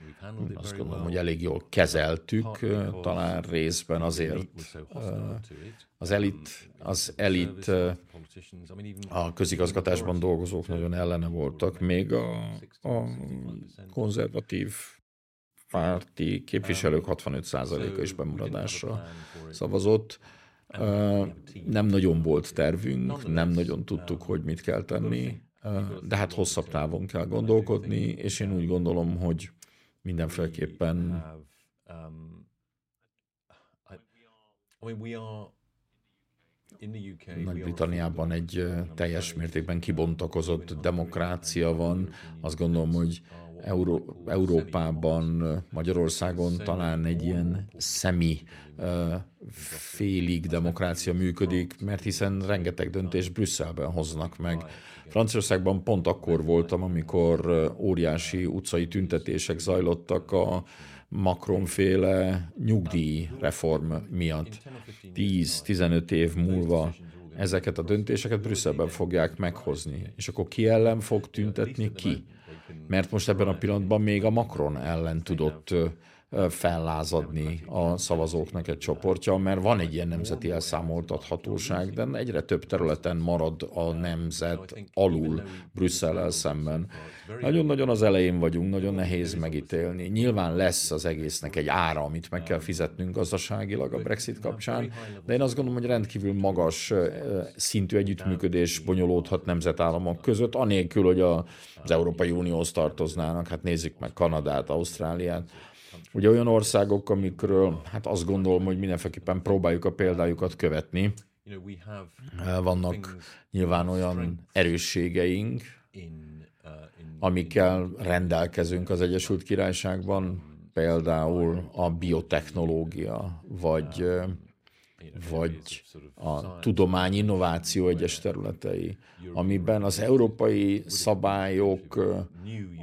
Azt gondolom, hogy elég jól kezeltük, talán részben azért az elit, az elit a közigazgatásban dolgozók nagyon ellene voltak, még a, a konzervatív párti képviselők 65%-a is bemaradásra szavazott. Nem nagyon volt tervünk, nem nagyon tudtuk, hogy mit kell tenni, de hát hosszabb távon kell gondolkodni, és én úgy gondolom, hogy mindenféleképpen nagy-Britanniában egy teljes mértékben kibontakozott demokrácia van. Azt gondolom, hogy Euró- Európában, Magyarországon talán egy ilyen szemi félig demokrácia működik, mert hiszen rengeteg döntés Brüsszelben hoznak meg. Franciaországban pont akkor voltam, amikor óriási utcai tüntetések zajlottak a Macron-féle nyugdíjreform miatt. 10-15 év múlva ezeket a döntéseket Brüsszelben fogják meghozni. És akkor ki ellen fog tüntetni? Ki? mert most ebben a pillanatban még a Macron ellen tudott fellázadni a szavazóknak egy csoportja, mert van egy ilyen nemzeti elszámoltathatóság, de egyre több területen marad a nemzet alul Brüsszellel szemben. Nagyon-nagyon az elején vagyunk, nagyon nehéz megítélni. Nyilván lesz az egésznek egy ára, amit meg kell fizetnünk gazdaságilag a Brexit kapcsán, de én azt gondolom, hogy rendkívül magas szintű együttműködés bonyolódhat nemzetállamok között, anélkül, hogy az Európai Unióhoz tartoznának. Hát nézzük meg Kanadát, Ausztráliát Ugye olyan országok, amikről hát azt gondolom, hogy mindenféleképpen próbáljuk a példájukat követni. Vannak nyilván olyan erősségeink, amikkel rendelkezünk az Egyesült Királyságban, például a biotechnológia, vagy vagy a tudomány innováció egyes területei, amiben az európai szabályok,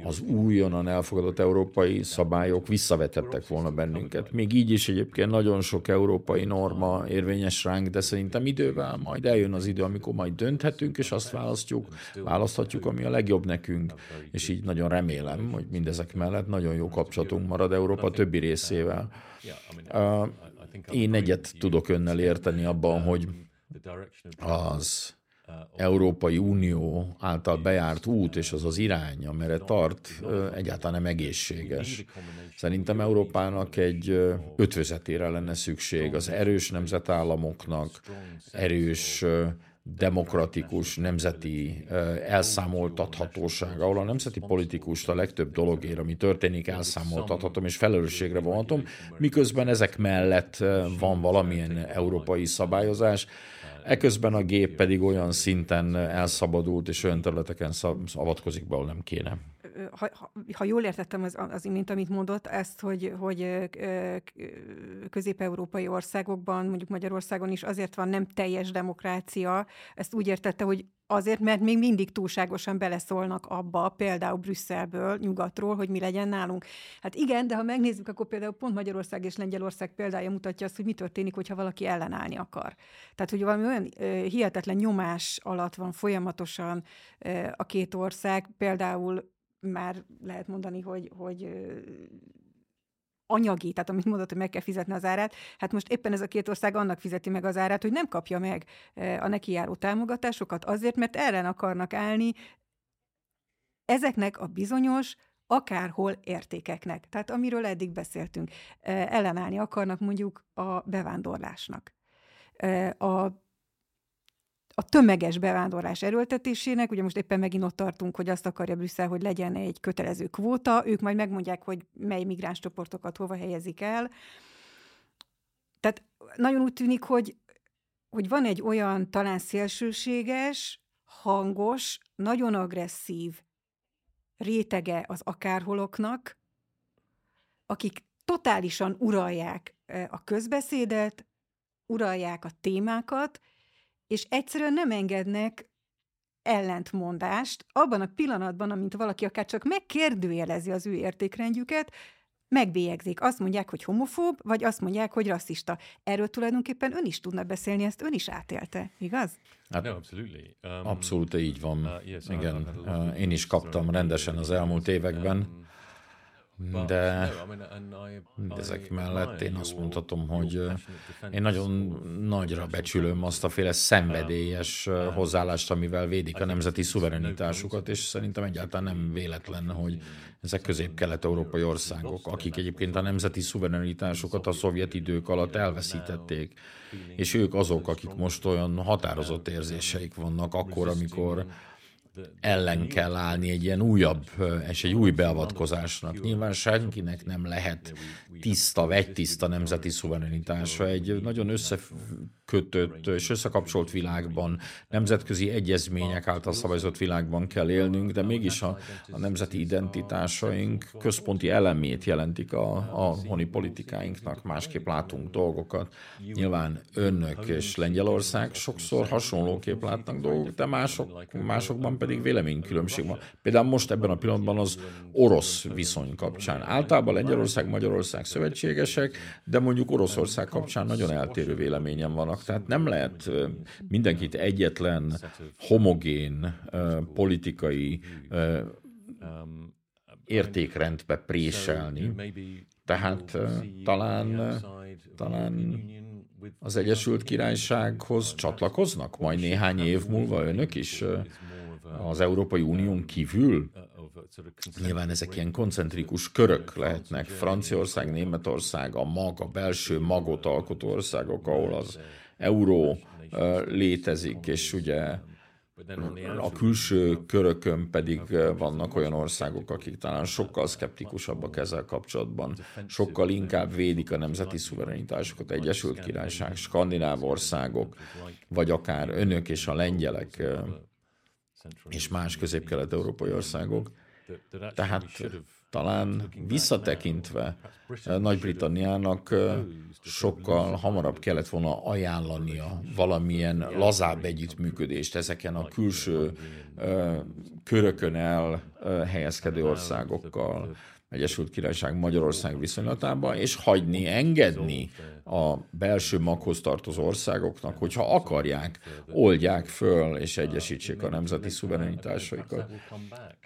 az újonnan elfogadott európai szabályok visszavetettek volna bennünket. Még így is egyébként nagyon sok európai norma érvényes ránk, de szerintem idővel majd eljön az idő, amikor majd dönthetünk, és azt választjuk, választhatjuk, ami a legjobb nekünk. És így nagyon remélem, hogy mindezek mellett nagyon jó kapcsolatunk marad Európa többi részével. Én egyet tudok önnel érteni abban, hogy az Európai Unió által bejárt út és az az irány, amire tart, egyáltalán nem egészséges. Szerintem Európának egy ötvözetére lenne szükség. az erős nemzetállamoknak, erős demokratikus nemzeti elszámoltathatóság, ahol a nemzeti politikust a legtöbb dologért, ami történik, elszámoltathatom és felelősségre vonatom, miközben ezek mellett van valamilyen európai szabályozás, Eközben a gép pedig olyan szinten elszabadult, és olyan területeken avatkozik be, ahol nem kéne. Ha, ha, jól értettem az, az imént, amit mondott, ezt, hogy, hogy közép-európai országokban, mondjuk Magyarországon is azért van nem teljes demokrácia, ezt úgy értette, hogy Azért, mert még mindig túlságosan beleszólnak abba, például Brüsszelből, nyugatról, hogy mi legyen nálunk. Hát igen, de ha megnézzük, akkor például pont Magyarország és Lengyelország példája mutatja azt, hogy mi történik, hogyha valaki ellenállni akar. Tehát, hogy valami olyan ö, hihetetlen nyomás alatt van folyamatosan ö, a két ország, például már lehet mondani, hogy, hogy anyagi, tehát amit mondott, hogy meg kell fizetni az árát, hát most éppen ez a két ország annak fizeti meg az árát, hogy nem kapja meg a neki járó támogatásokat azért, mert erre akarnak állni ezeknek a bizonyos akárhol értékeknek. Tehát amiről eddig beszéltünk. Ellenállni akarnak mondjuk a bevándorlásnak. A a tömeges bevándorlás erőltetésének, ugye most éppen megint ott tartunk, hogy azt akarja Brüsszel, hogy legyen egy kötelező kvóta, ők majd megmondják, hogy mely migráns csoportokat hova helyezik el. Tehát nagyon úgy tűnik, hogy hogy van egy olyan talán szélsőséges, hangos, nagyon agresszív rétege az akárholoknak, akik totálisan uralják a közbeszédet, uralják a témákat, és egyszerűen nem engednek ellentmondást abban a pillanatban, amint valaki akár csak megkérdőjelezi az ő értékrendjüket, megbélyegzik. Azt mondják, hogy homofób, vagy azt mondják, hogy rasszista. Erről tulajdonképpen ön is tudna beszélni, ezt ön is átélte, igaz? Hát, no, um, abszolút így van. Uh, yes, Igen, uh, én is kaptam rendesen az elmúlt években. Um, de ezek mellett én azt mondhatom, hogy én nagyon nagyra becsülöm azt a féle szenvedélyes hozzáállást, amivel védik a nemzeti szuverenitásukat, és szerintem egyáltalán nem véletlen, hogy ezek közép-kelet-európai országok, akik egyébként a nemzeti szuverenitásukat a szovjet idők alatt elveszítették, és ők azok, akik most olyan határozott érzéseik vannak akkor, amikor ellen kell állni egy ilyen újabb és egy új beavatkozásnak. Nyilván senkinek nem lehet tiszta, vegytiszta nemzeti szuverenitása. Egy nagyon összekötött és összekapcsolt világban, nemzetközi egyezmények által szabályozott világban kell élnünk, de mégis a, a nemzeti identitásaink központi elemét jelentik a, a honi politikáinknak. Másképp látunk dolgokat. Nyilván önök és Lengyelország sokszor hasonlóképp látnak dolgokat, de mások, másokban pedig véleménykülönbség van. Például most ebben a pillanatban az orosz viszony kapcsán. Általában Lengyelország, Magyarország szövetségesek, de mondjuk Oroszország kapcsán nagyon eltérő véleményen vannak. Tehát nem lehet mindenkit egyetlen homogén politikai értékrendbe préselni. Tehát talán, talán az Egyesült Királysághoz csatlakoznak majd néhány év múlva önök is az Európai Unión kívül? Nyilván ezek ilyen koncentrikus körök lehetnek. Franciaország, Németország, a mag, a belső magot alkotó országok, ahol az euró létezik, és ugye a külső körökön pedig vannak olyan országok, akik talán sokkal szkeptikusabbak ezzel kapcsolatban, sokkal inkább védik a nemzeti szuverenitásokat, Egyesült Királyság, Skandináv országok, vagy akár önök és a lengyelek és más közép-kelet-európai országok. Tehát talán visszatekintve Nagy-Britanniának sokkal hamarabb kellett volna ajánlania valamilyen lazább együttműködést ezeken a külső körökön elhelyezkedő országokkal, Egyesült Királyság Magyarország viszonylatában, és hagyni, engedni a belső maghoz tartozó országoknak, hogyha akarják, oldják föl és egyesítsék a nemzeti szuverenitásaikat.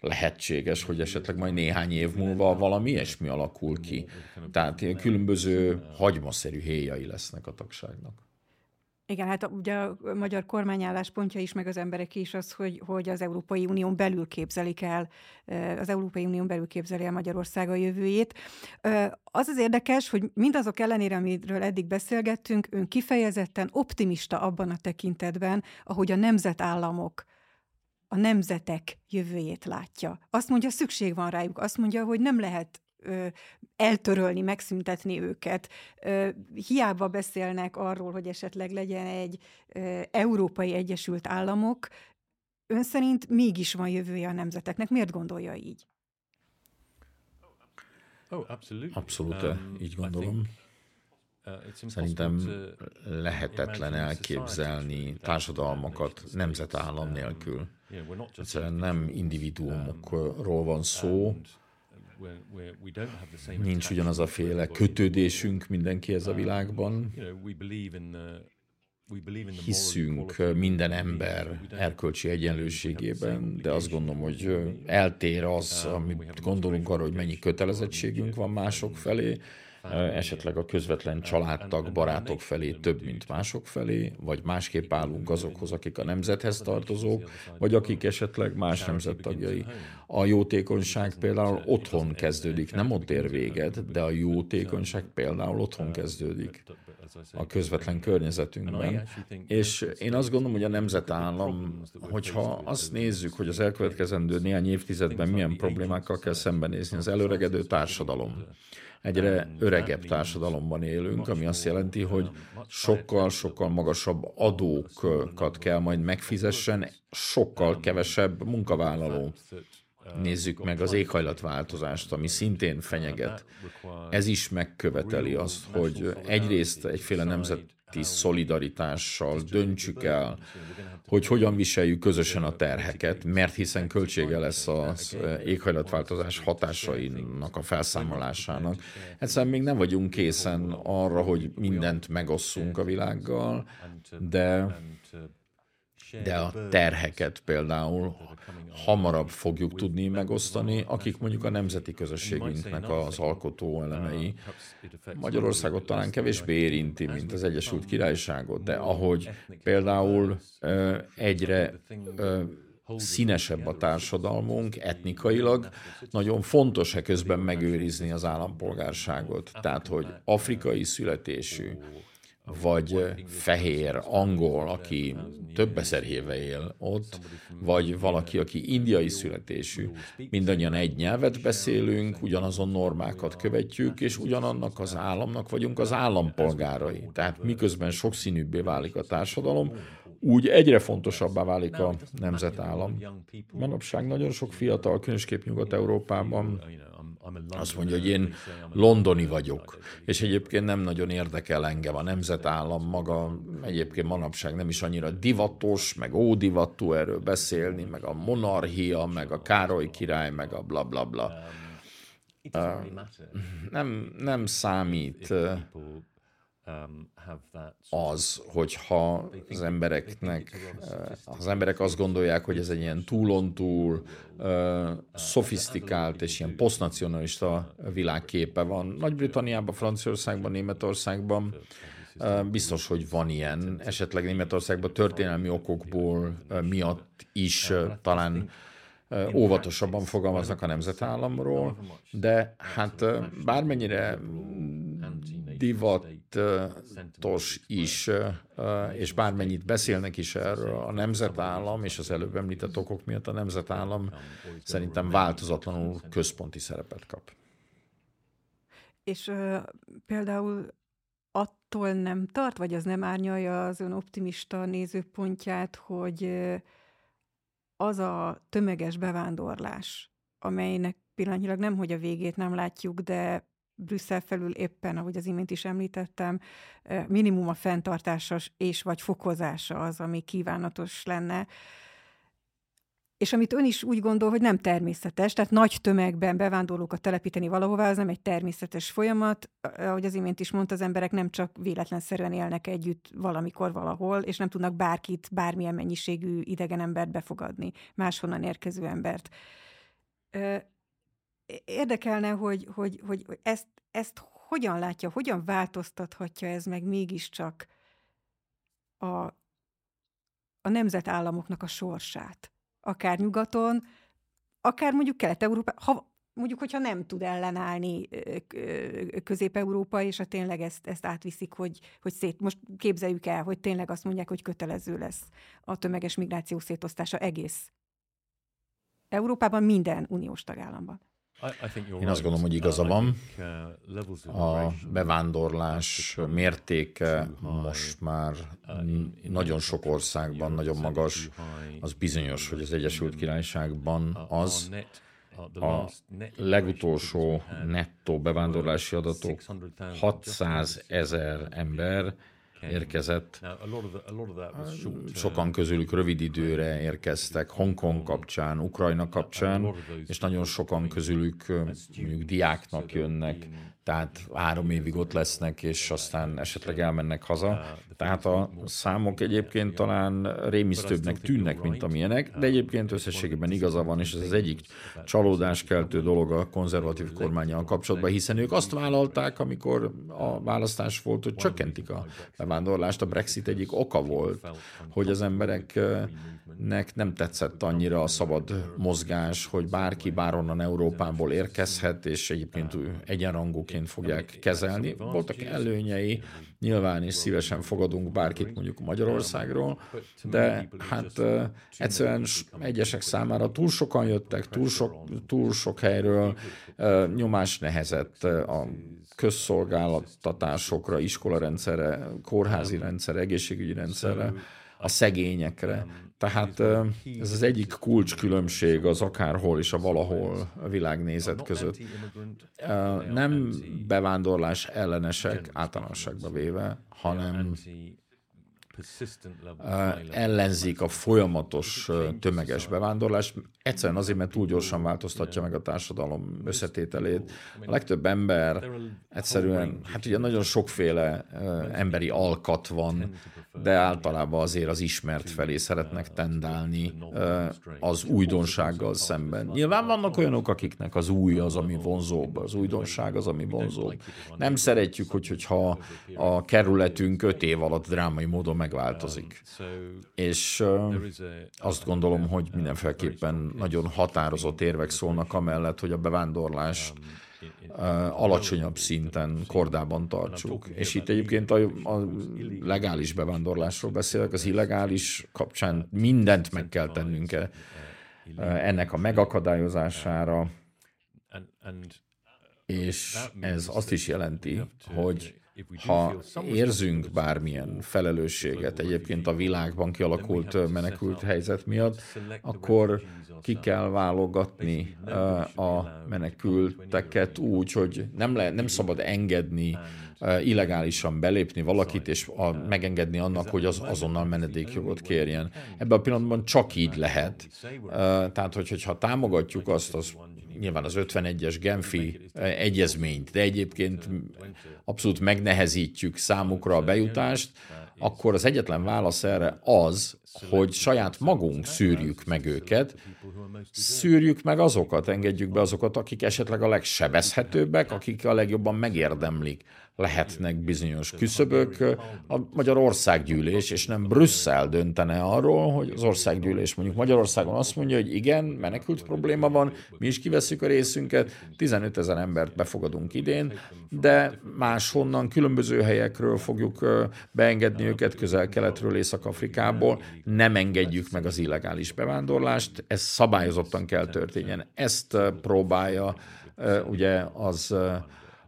Lehetséges, hogy esetleg majd néhány év múlva valami ilyesmi alakul ki. Tehát különböző hagymaszerű héjai lesznek a tagságnak. Igen, hát ugye a magyar kormány álláspontja is, meg az emberek is az, hogy, hogy az Európai Unión belül képzelik el, az Európai Unión belül képzeli el Magyarország a jövőjét. Az az érdekes, hogy mindazok ellenére, amiről eddig beszélgettünk, ön kifejezetten optimista abban a tekintetben, ahogy a nemzetállamok a nemzetek jövőjét látja. Azt mondja, szükség van rájuk. Azt mondja, hogy nem lehet eltörölni, megszüntetni őket. Hiába beszélnek arról, hogy esetleg legyen egy Európai Egyesült Államok, ön szerint mégis van jövője a nemzeteknek. Miért gondolja így? Oh, Abszolút, um, így gondolom. Uh, Szerintem lehetetlen elképzelni társadalmakat nemzetállam nélkül. Egyszerűen nem individuumokról van szó, Nincs ugyanaz a féle kötődésünk mindenkihez a um, világban. Hiszünk minden ember erkölcsi egyenlőségében, de azt gondolom, hogy eltér az, um, amit gondolunk arra, hogy mennyi kötelezettségünk van mások felé, esetleg a közvetlen családtag, barátok felé több, mint mások felé, vagy másképp állunk azokhoz, akik a nemzethez tartozók, vagy akik esetleg más nemzet tagjai. A jótékonyság például otthon kezdődik, nem ott ér véget, de a jótékonyság például otthon kezdődik a közvetlen környezetünkben. És én azt gondolom, hogy a nemzetállam, hogyha azt nézzük, hogy az elkövetkezendő néhány évtizedben milyen problémákkal kell szembenézni, az előregedő társadalom, egyre öregebb társadalomban élünk, ami azt jelenti, hogy sokkal-sokkal magasabb adókat kell majd megfizessen, sokkal kevesebb munkavállaló. Nézzük meg az éghajlatváltozást, ami szintén fenyeget. Ez is megköveteli azt, hogy egyrészt egyféle nemzeti szolidaritással döntsük el, hogy hogyan viseljük közösen a terheket, mert hiszen költsége lesz az éghajlatváltozás hatásainak a felszámolásának. Egyszerűen még nem vagyunk készen arra, hogy mindent megosszunk a világgal, de de a terheket például hamarabb fogjuk tudni megosztani, akik mondjuk a nemzeti közösségünknek az alkotó elemei. Magyarországot talán kevésbé érinti, mint az Egyesült Királyságot, de ahogy például egyre színesebb a társadalmunk etnikailag, nagyon fontos-e közben megőrizni az állampolgárságot. Tehát, hogy afrikai születésű, vagy fehér, angol, aki több ezer éve él ott, vagy valaki, aki indiai születésű. Mindannyian egy nyelvet beszélünk, ugyanazon normákat követjük, és ugyanannak az államnak vagyunk az állampolgárai. Tehát miközben sokszínűbbé válik a társadalom, úgy egyre fontosabbá válik a nemzetállam. Manapság nagyon sok fiatal, különösképp Nyugat-Európában azt mondja, hogy én londoni vagyok, és egyébként nem nagyon érdekel engem a nemzetállam maga, egyébként manapság nem is annyira divatos, meg ódivatú erről beszélni, meg a monarchia, meg a Károly király, meg a bla bla bla. Uh, nem, nem számít Um, az, hogyha az embereknek, uh, az emberek azt gondolják, hogy ez egy ilyen túlontúl uh, szofisztikált és ilyen posztnacionalista világképe van. Nagy-Britanniában, Franciaországban, Németországban uh, biztos, hogy van ilyen. Esetleg Németországban történelmi okokból uh, miatt is talán óvatosabban fogalmaznak a nemzetállamról, de hát bármennyire divatos is, és bármennyit beszélnek is erről, a nemzetállam, és az előbb említett okok miatt a nemzetállam szerintem változatlanul központi szerepet kap. És uh, például attól nem tart, vagy az nem árnyalja az ön optimista nézőpontját, hogy az a tömeges bevándorlás, amelynek pillanatnyilag nem, hogy a végét nem látjuk, de Brüsszel felül éppen, ahogy az imént is említettem, minimum a fenntartása és vagy fokozása az, ami kívánatos lenne. És amit ön is úgy gondol, hogy nem természetes, tehát nagy tömegben bevándorlókat telepíteni valahová, az nem egy természetes folyamat. Ahogy az imént is mondta, az emberek nem csak véletlenszerűen élnek együtt valamikor valahol, és nem tudnak bárkit, bármilyen mennyiségű idegen embert befogadni, máshonnan érkező embert érdekelne, hogy, hogy, hogy ezt, ezt hogyan látja, hogyan változtathatja ez meg mégiscsak a, a nemzetállamoknak a sorsát. Akár nyugaton, akár mondjuk Kelet-Európa, ha, mondjuk, hogyha nem tud ellenállni Közép-Európa, és a tényleg ezt, ezt átviszik, hogy, hogy szét, most képzeljük el, hogy tényleg azt mondják, hogy kötelező lesz a tömeges migráció szétosztása egész Európában, minden uniós tagállamban. Én azt gondolom, hogy igaza van. Uh, a bevándorlás mértéke most már nagyon sok országban nagyon magas. Az bizonyos, hogy az Egyesült Királyságban az a legutolsó nettó bevándorlási adatok 600 ezer ember, érkezett. Sokan közülük rövid időre érkeztek Hongkong kapcsán, Ukrajna kapcsán, és nagyon sokan közülük mondjuk diáknak jönnek, tehát három évig ott lesznek, és aztán esetleg elmennek haza. Tehát a számok egyébként talán rémisztőbbnek tűnnek, mint amilyenek, de egyébként összességében igaza van, és ez az egyik csalódáskeltő dolog a konzervatív kormányjal kapcsolatban, hiszen ők azt vállalták, amikor a választás volt, hogy csökkentik a bevándorlást. A Brexit egyik oka volt, hogy az embereknek nem tetszett annyira a szabad mozgás, hogy bárki bárhonnan Európából érkezhet, és egyébként egyenrangúként fogják kezelni. Voltak előnyei, nyilván is szívesen fogadunk bárkit mondjuk Magyarországról, de hát egyszerűen egyesek számára túl sokan jöttek, túl sok, túl sok helyről, nyomás nehezett a közszolgáltatásokra, iskolarendszerre, kórházi rendszerre, egészségügyi rendszerre, a szegényekre. Tehát ez az egyik kulcskülönbség az akárhol és a valahol világnézet között. Nem bevándorlás ellenesek általánosságba véve, hanem ellenzik a folyamatos tömeges bevándorlást, egyszerűen azért, mert túl gyorsan változtatja meg a társadalom összetételét. A legtöbb ember egyszerűen, hát ugye nagyon sokféle emberi alkat van, de általában azért az ismert felé szeretnek tendálni az újdonsággal szemben. Nyilván vannak olyanok, akiknek az új az, ami vonzóbb, az újdonság az, ami vonzóbb. Nem szeretjük, hogy, hogyha a kerületünk öt év alatt drámai módon megváltozik. És azt gondolom, hogy mindenféleképpen nagyon határozott érvek szólnak amellett, hogy a bevándorlás alacsonyabb szinten, kordában tartsuk. És itt egyébként a, a legális bevándorlásról beszélek, az illegális kapcsán mindent meg kell tennünk -e ennek a megakadályozására, és ez azt is jelenti, hogy ha érzünk bármilyen felelősséget egyébként a világban kialakult menekült helyzet miatt, akkor ki kell válogatni a menekülteket úgy, hogy nem, le, nem szabad engedni illegálisan belépni valakit, és a, megengedni annak, hogy az azonnal menedékjogot kérjen. Ebben a pillanatban csak így lehet. Tehát, hogy, hogyha támogatjuk azt, az nyilván az 51-es Genfi egyezményt, de egyébként abszolút megnehezítjük számukra a bejutást, akkor az egyetlen válasz erre az, hogy saját magunk szűrjük meg őket, szűrjük meg azokat, engedjük be azokat, akik esetleg a legsebezhetőbbek, akik a legjobban megérdemlik lehetnek bizonyos küszöbök. A Magyar Országgyűlés, és nem Brüsszel döntene arról, hogy az országgyűlés mondjuk Magyarországon azt mondja, hogy igen, menekült probléma van, mi is kiveszünk a részünket, 15 ezer embert befogadunk idén, de máshonnan, különböző helyekről fogjuk beengedni őket, közel-keletről, Észak-Afrikából, nem engedjük meg az illegális bevándorlást, ez szabályozottan kell történjen. Ezt próbálja ugye az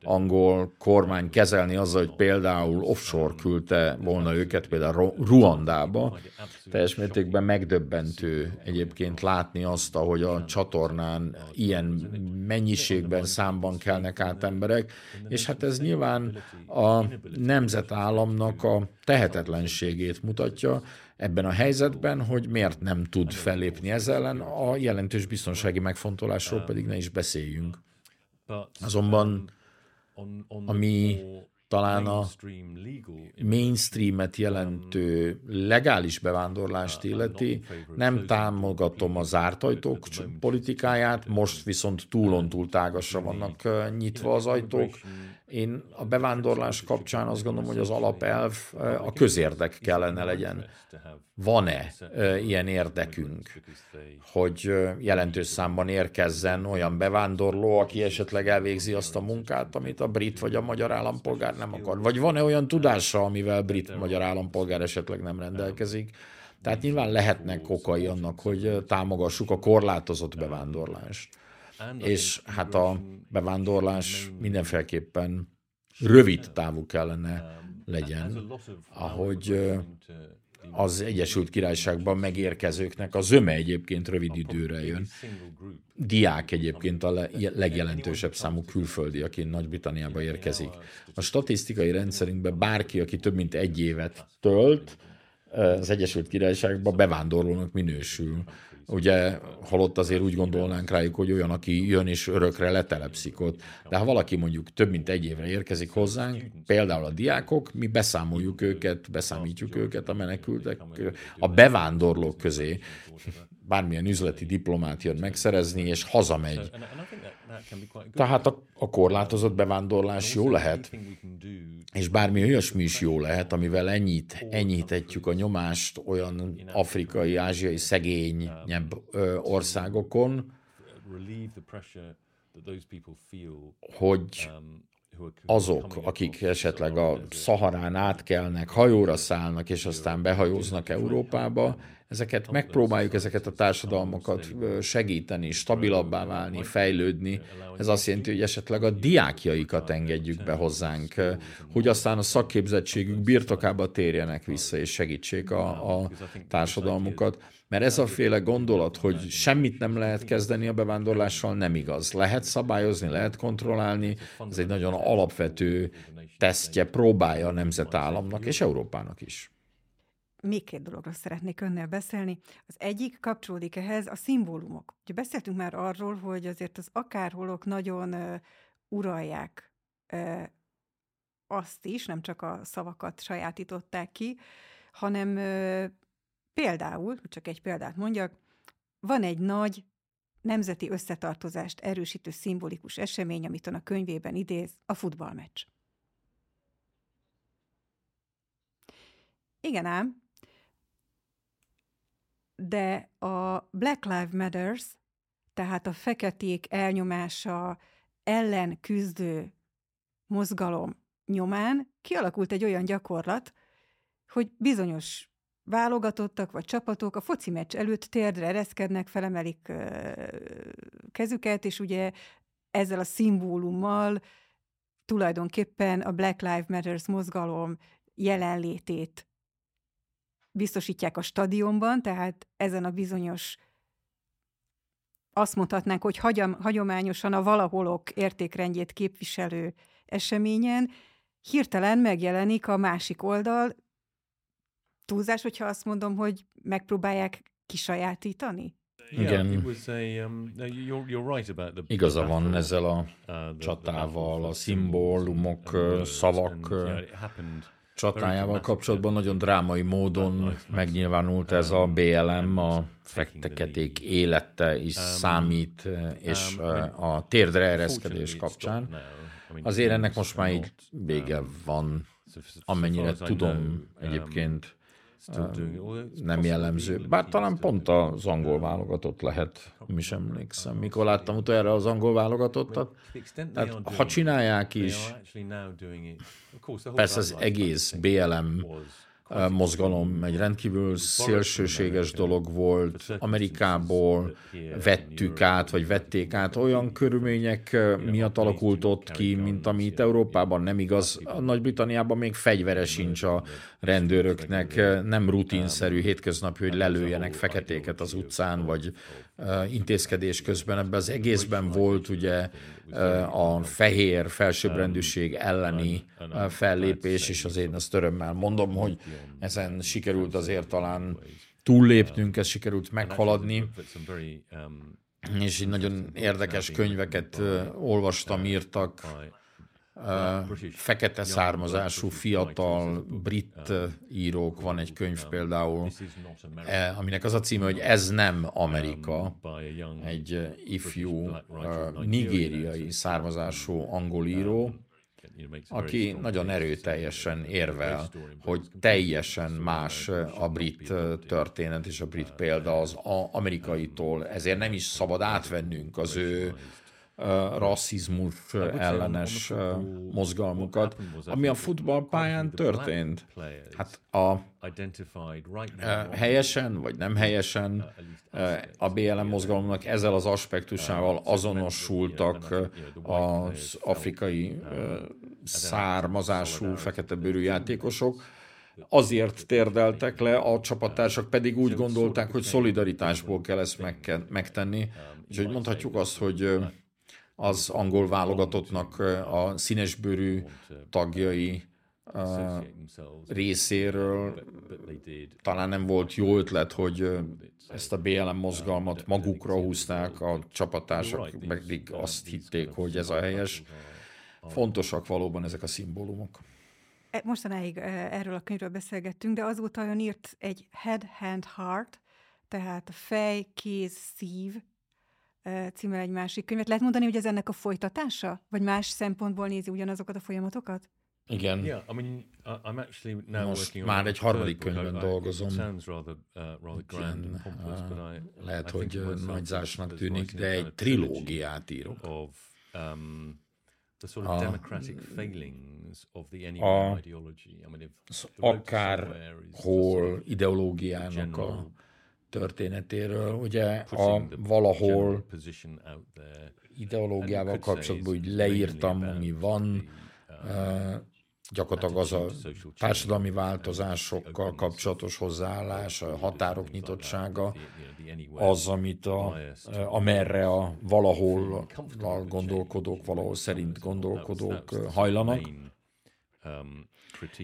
angol kormány kezelni azzal, hogy például offshore küldte volna őket, például Ruandába. Teljes mértékben megdöbbentő egyébként látni azt, ahogy a csatornán ilyen mennyiségben, számban kelnek át emberek, és hát ez nyilván a nemzetállamnak a tehetetlenségét mutatja, ebben a helyzetben, hogy miért nem tud fellépni ezzel ellen, a jelentős biztonsági megfontolásról pedig ne is beszéljünk. Azonban ami talán a mainstreamet jelentő legális bevándorlást illeti. Nem támogatom a zárt ajtók politikáját, most viszont túlon túl tágasra vannak nyitva az ajtók. Én a bevándorlás kapcsán azt gondolom, hogy az alapelv a közérdek kellene legyen. Van-e ilyen érdekünk, hogy jelentős számban érkezzen olyan bevándorló, aki esetleg elvégzi azt a munkát, amit a brit vagy a magyar állampolgár nem akar? Vagy van-e olyan tudása, amivel brit-magyar állampolgár esetleg nem rendelkezik? Tehát nyilván lehetnek okai annak, hogy támogassuk a korlátozott bevándorlást. És hát a bevándorlás mindenféleképpen rövid távú kellene legyen, ahogy az Egyesült Királyságban megérkezőknek a zöme egyébként rövid időre jön. Diák egyébként a legjelentősebb számú külföldi, aki Nagy-Britanniába érkezik. A statisztikai rendszerünkben bárki, aki több mint egy évet tölt, az Egyesült Királyságban bevándorlónak minősül. Ugye, holott azért úgy gondolnánk rájuk, hogy olyan, aki jön és örökre letelepszik ott. De ha valaki mondjuk több mint egy évre érkezik hozzánk, például a diákok, mi beszámoljuk őket, beszámítjuk őket a menekültek, a bevándorlók közé, bármilyen üzleti diplomát jön megszerezni, és hazamegy. Tehát a, a korlátozott bevándorlás jó lehet, és bármi olyasmi is jó lehet, amivel ennyit, enyhítetjük a nyomást olyan afrikai, ázsiai szegényebb országokon, hogy azok, akik esetleg a Szaharán átkelnek, hajóra szállnak, és aztán behajóznak Európába, ezeket megpróbáljuk ezeket a társadalmakat segíteni, stabilabbá válni, fejlődni. Ez azt jelenti, hogy esetleg a diákjaikat engedjük be hozzánk, hogy aztán a szakképzettségük birtokába térjenek vissza, és segítsék a, a társadalmukat. Mert ez a féle gondolat, hogy semmit nem lehet kezdeni a bevándorlással, nem igaz. Lehet szabályozni, lehet kontrollálni, ez egy nagyon alapvető tesztje, próbája a nemzetállamnak és Európának is még két dologról szeretnék önnel beszélni. Az egyik kapcsolódik ehhez a szimbólumok. Ugye beszéltünk már arról, hogy azért az akárholok nagyon uh, uralják uh, azt is, nem csak a szavakat sajátították ki, hanem uh, például, csak egy példát mondjak, van egy nagy nemzeti összetartozást erősítő szimbolikus esemény, amit a könyvében idéz, a futballmeccs. Igen ám, de a Black Lives Matters, tehát a feketék elnyomása ellen küzdő mozgalom nyomán kialakult egy olyan gyakorlat, hogy bizonyos válogatottak vagy csapatok a foci meccs előtt térdre ereszkednek, felemelik kezüket, és ugye ezzel a szimbólummal tulajdonképpen a Black Lives Matters mozgalom jelenlétét biztosítják a stadionban, tehát ezen a bizonyos azt mondhatnánk, hogy hagyom, hagyományosan a valaholok értékrendjét képviselő eseményen hirtelen megjelenik a másik oldal. Túlzás, hogyha azt mondom, hogy megpróbálják kisajátítani? Igen. Um, Igaza van ezzel a uh, csatával, a szimbólumok, szavak csatájával kapcsolatban nagyon drámai módon megnyilvánult ez a BLM, a fekteketék élete is számít, és um, a térdre ereszkedés kapcsán. Azért ennek most már így vége van, amennyire tudom egyébként nem jellemző. Bár talán pont az angol válogatott lehet, mi sem emlékszem. Mikor láttam utoljára az angol válogatottat, tehát ha csinálják is, persze az egész BLM mozgalom egy rendkívül szélsőséges dolog volt. Amerikából vettük át, vagy vették át. Olyan körülmények miatt alakult ott ki, mint ami itt Európában nem igaz. Nagy-Britanniában még fegyvere sincs a rendőröknek. Nem rutinszerű hétköznapi, hogy lelőjenek feketéket az utcán, vagy intézkedés közben. Ebben az egészben volt ugye a fehér felsőbbrendűség elleni fellépés, és azért azt örömmel mondom, hogy ezen sikerült azért talán túllépnünk, ezt sikerült meghaladni, és így nagyon érdekes könyveket olvastam, írtak fekete származású fiatal brit írók, van egy könyv például, e, aminek az a címe, hogy Ez nem Amerika, egy ifjú nigériai származású angol író, aki nagyon erőteljesen érvel, hogy teljesen más a brit történet és a brit példa az amerikaitól, ezért nem is szabad átvennünk az ő rasszizmus ellenes mozgalmukat, ami a futballpályán történt. Hát a helyesen vagy nem helyesen a BLM mozgalomnak ezzel az aspektusával azonosultak az afrikai származású feketebőrű játékosok, azért térdeltek le, a csapattársak pedig úgy gondolták, hogy szolidaritásból kell ezt megtenni. Úgyhogy mondhatjuk azt, hogy az angol válogatottnak a színesbőrű tagjai részéről talán nem volt jó ötlet, hogy ezt a BLM mozgalmat magukra húzták, a csapatársak pedig azt hitték, hogy ez a helyes. Fontosak valóban ezek a szimbólumok. E, mostanáig erről a könyvről beszélgettünk, de azóta ön írt egy Head, Hand, Heart, tehát fej, kéz, szív címmel egy másik könyvet. Lehet mondani, hogy ez ennek a folytatása? Vagy más szempontból nézi ugyanazokat a folyamatokat? Igen. Yeah, I mean, I'm actually now Most már egy harmadik könyvben dolgozom. Rather, uh, Igen, uh, lehet, hogy nagyzásnak tűnik, de egy trilógiát írok. Of, um, a, a, az akárhol ideológiának a történetéről. Ugye a valahol ideológiával kapcsolatban úgy leírtam, ami van, gyakorlatilag az a társadalmi változásokkal kapcsolatos hozzáállás, a határok nyitottsága, az, amit a, amerre a valahol a gondolkodók, valahol szerint gondolkodók hajlanak.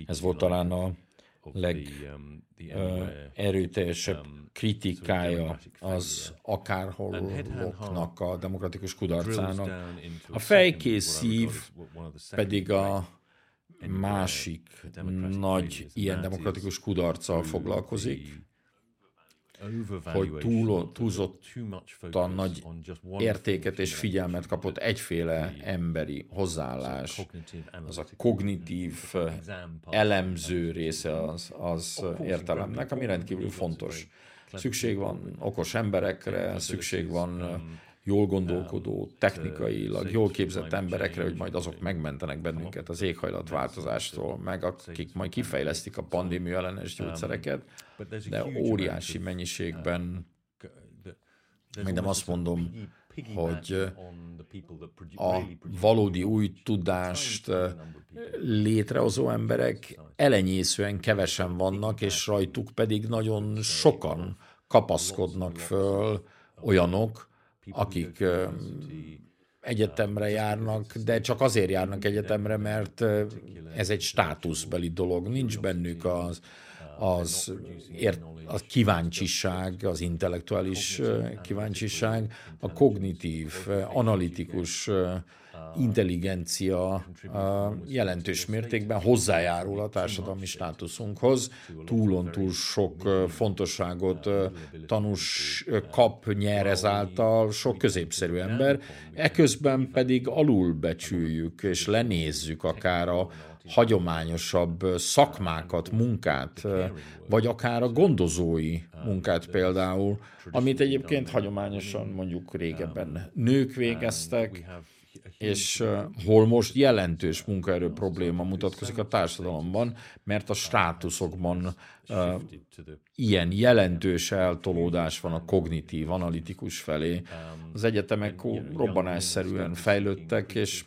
Ez volt talán a legerőteljesebb kritikája az akárholoknak a demokratikus kudarcának. A fejkész szív pedig a másik nagy ilyen demokratikus kudarccal foglalkozik, hogy túl, túlzottan nagy értéket és figyelmet kapott egyféle emberi hozzáállás. Az a kognitív elemző része az, az értelemnek, ami rendkívül fontos. Szükség van okos emberekre, szükség van jól gondolkodó, technikailag jól képzett emberekre, hogy majd azok megmentenek bennünket az éghajlatváltozástól, meg akik majd kifejlesztik a pandémia ellenes gyógyszereket, de óriási mennyiségben, még nem azt mondom, hogy a valódi új tudást létrehozó emberek elenyészően kevesen vannak, és rajtuk pedig nagyon sokan kapaszkodnak föl olyanok, akik egyetemre járnak, de csak azért járnak egyetemre, mert ez egy státuszbeli dolog. Nincs bennük az, az, ért, a kíváncsiság, az intellektuális kíváncsiság, a kognitív, analitikus intelligencia jelentős mértékben hozzájárul a társadalmi státuszunkhoz, túlon túl sok fontosságot tanús kap, nyer ezáltal sok középszerű ember, eközben pedig alulbecsüljük és lenézzük akár a hagyományosabb szakmákat, munkát, vagy akár a gondozói munkát például, amit egyébként hagyományosan mondjuk régebben nők végeztek, és hol most jelentős munkaerő probléma mutatkozik a társadalomban, mert a státuszokban ilyen jelentős eltolódás van a kognitív, analitikus felé. Az egyetemek robbanásszerűen fejlődtek, és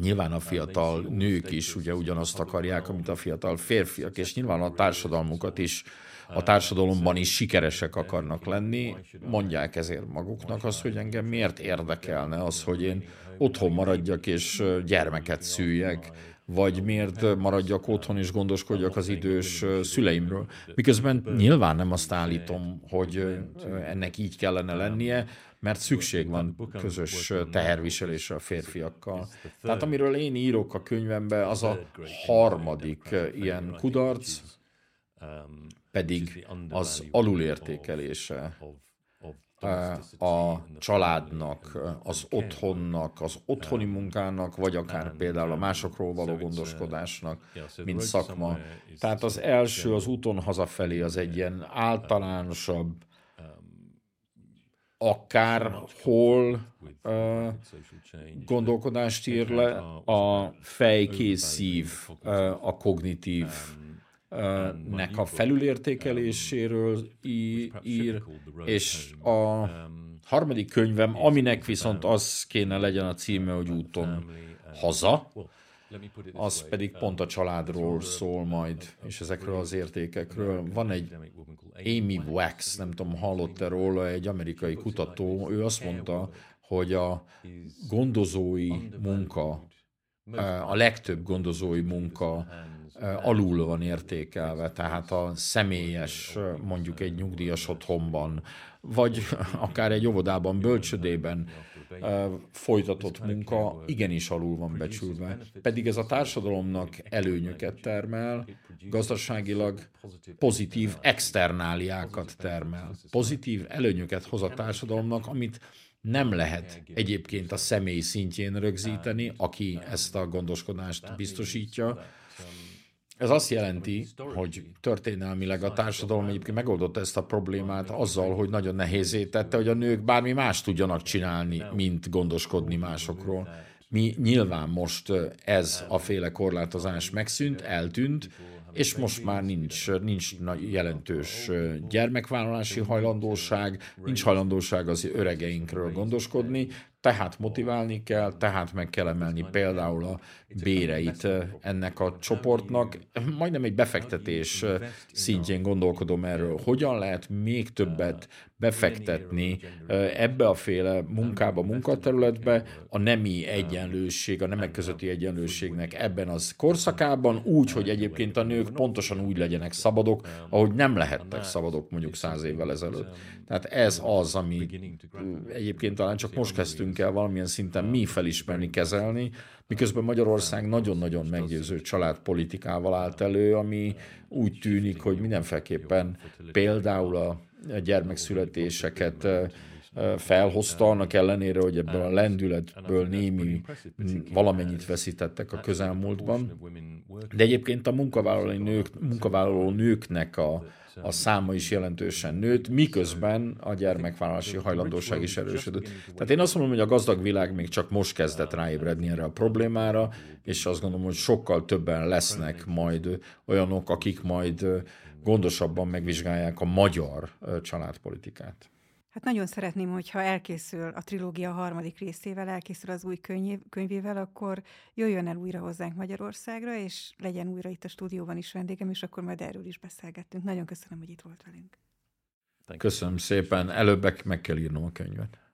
nyilván a fiatal nők is ugye ugyanazt akarják, amit a fiatal férfiak, és nyilván a társadalmukat is. a társadalomban is sikeresek akarnak lenni, mondják ezért maguknak azt, hogy engem miért érdekelne az, hogy én otthon maradjak és gyermeket szüljek, vagy miért maradjak otthon és gondoskodjak az idős szüleimről. Miközben nyilván nem azt állítom, hogy ennek így kellene lennie, mert szükség van közös teherviselésre a férfiakkal. Tehát amiről én írok a könyvemben, az a harmadik ilyen kudarc, pedig az alulértékelése a családnak, az otthonnak, az otthoni munkának, vagy akár például a másokról való gondoskodásnak, mint szakma. Tehát az első, az úton hazafelé az egy ilyen általánosabb, akárhol uh, gondolkodást ír le, a fejkész szív, uh, a kognitív nek a felülértékeléséről ír, és a harmadik könyvem, aminek viszont az kéne legyen a címe, hogy úton haza, az pedig pont a családról szól majd, és ezekről az értékekről. Van egy Amy Wax, nem tudom, hallott-e róla, egy amerikai kutató, ő azt mondta, hogy a gondozói munka, a legtöbb gondozói munka alul van értékelve, tehát a személyes, mondjuk egy nyugdíjas otthonban, vagy akár egy óvodában, bölcsödében folytatott munka igenis alul van becsülve. Pedig ez a társadalomnak előnyöket termel, gazdaságilag pozitív externáliákat termel. Pozitív előnyöket hoz a társadalomnak, amit nem lehet egyébként a személy szintjén rögzíteni, aki ezt a gondoskodást biztosítja, ez azt jelenti, hogy történelmileg a társadalom egyébként megoldotta ezt a problémát azzal, hogy nagyon nehézé tette, hogy a nők bármi más tudjanak csinálni, mint gondoskodni másokról. Mi nyilván most ez a féle korlátozás megszűnt, eltűnt, és most már nincs, nincs nagy jelentős gyermekvállalási hajlandóság, nincs hajlandóság az öregeinkről gondoskodni, tehát motiválni kell, tehát meg kell emelni például a béreit ennek a csoportnak. Majdnem egy befektetés szintjén gondolkodom erről. Hogyan lehet még többet befektetni ebbe a féle munkába, munkaterületbe, a nemi egyenlőség, a nemek közötti egyenlőségnek ebben az korszakában, úgy, hogy egyébként a nők pontosan úgy legyenek szabadok, ahogy nem lehettek szabadok mondjuk száz évvel ezelőtt. Tehát ez az, ami egyébként talán csak most kezdtünk el valamilyen szinten mi felismerni, kezelni, miközben Magyarország nagyon-nagyon meggyőző családpolitikával állt elő, ami úgy tűnik, hogy mindenféleképpen például a gyermekszületéseket felhozta, annak ellenére, hogy ebből a lendületből némi valamennyit veszítettek a közelmúltban. De egyébként a munkavállaló, nők, munkavállaló nőknek a, a száma is jelentősen nőtt, miközben a gyermekvállalási hajlandóság is erősödött. Tehát én azt mondom, hogy a gazdag világ még csak most kezdett ráébredni erre a problémára, és azt gondolom, hogy sokkal többen lesznek majd olyanok, akik majd gondosabban megvizsgálják a magyar családpolitikát. Hát nagyon szeretném, hogyha elkészül a trilógia harmadik részével, elkészül az új könyv, könyvével, akkor jöjjön el újra hozzánk Magyarországra, és legyen újra itt a stúdióban is vendégem, és akkor majd erről is beszélgettünk. Nagyon köszönöm, hogy itt volt velünk. Köszönöm szépen. Előbbek meg kell írnom a könyvet.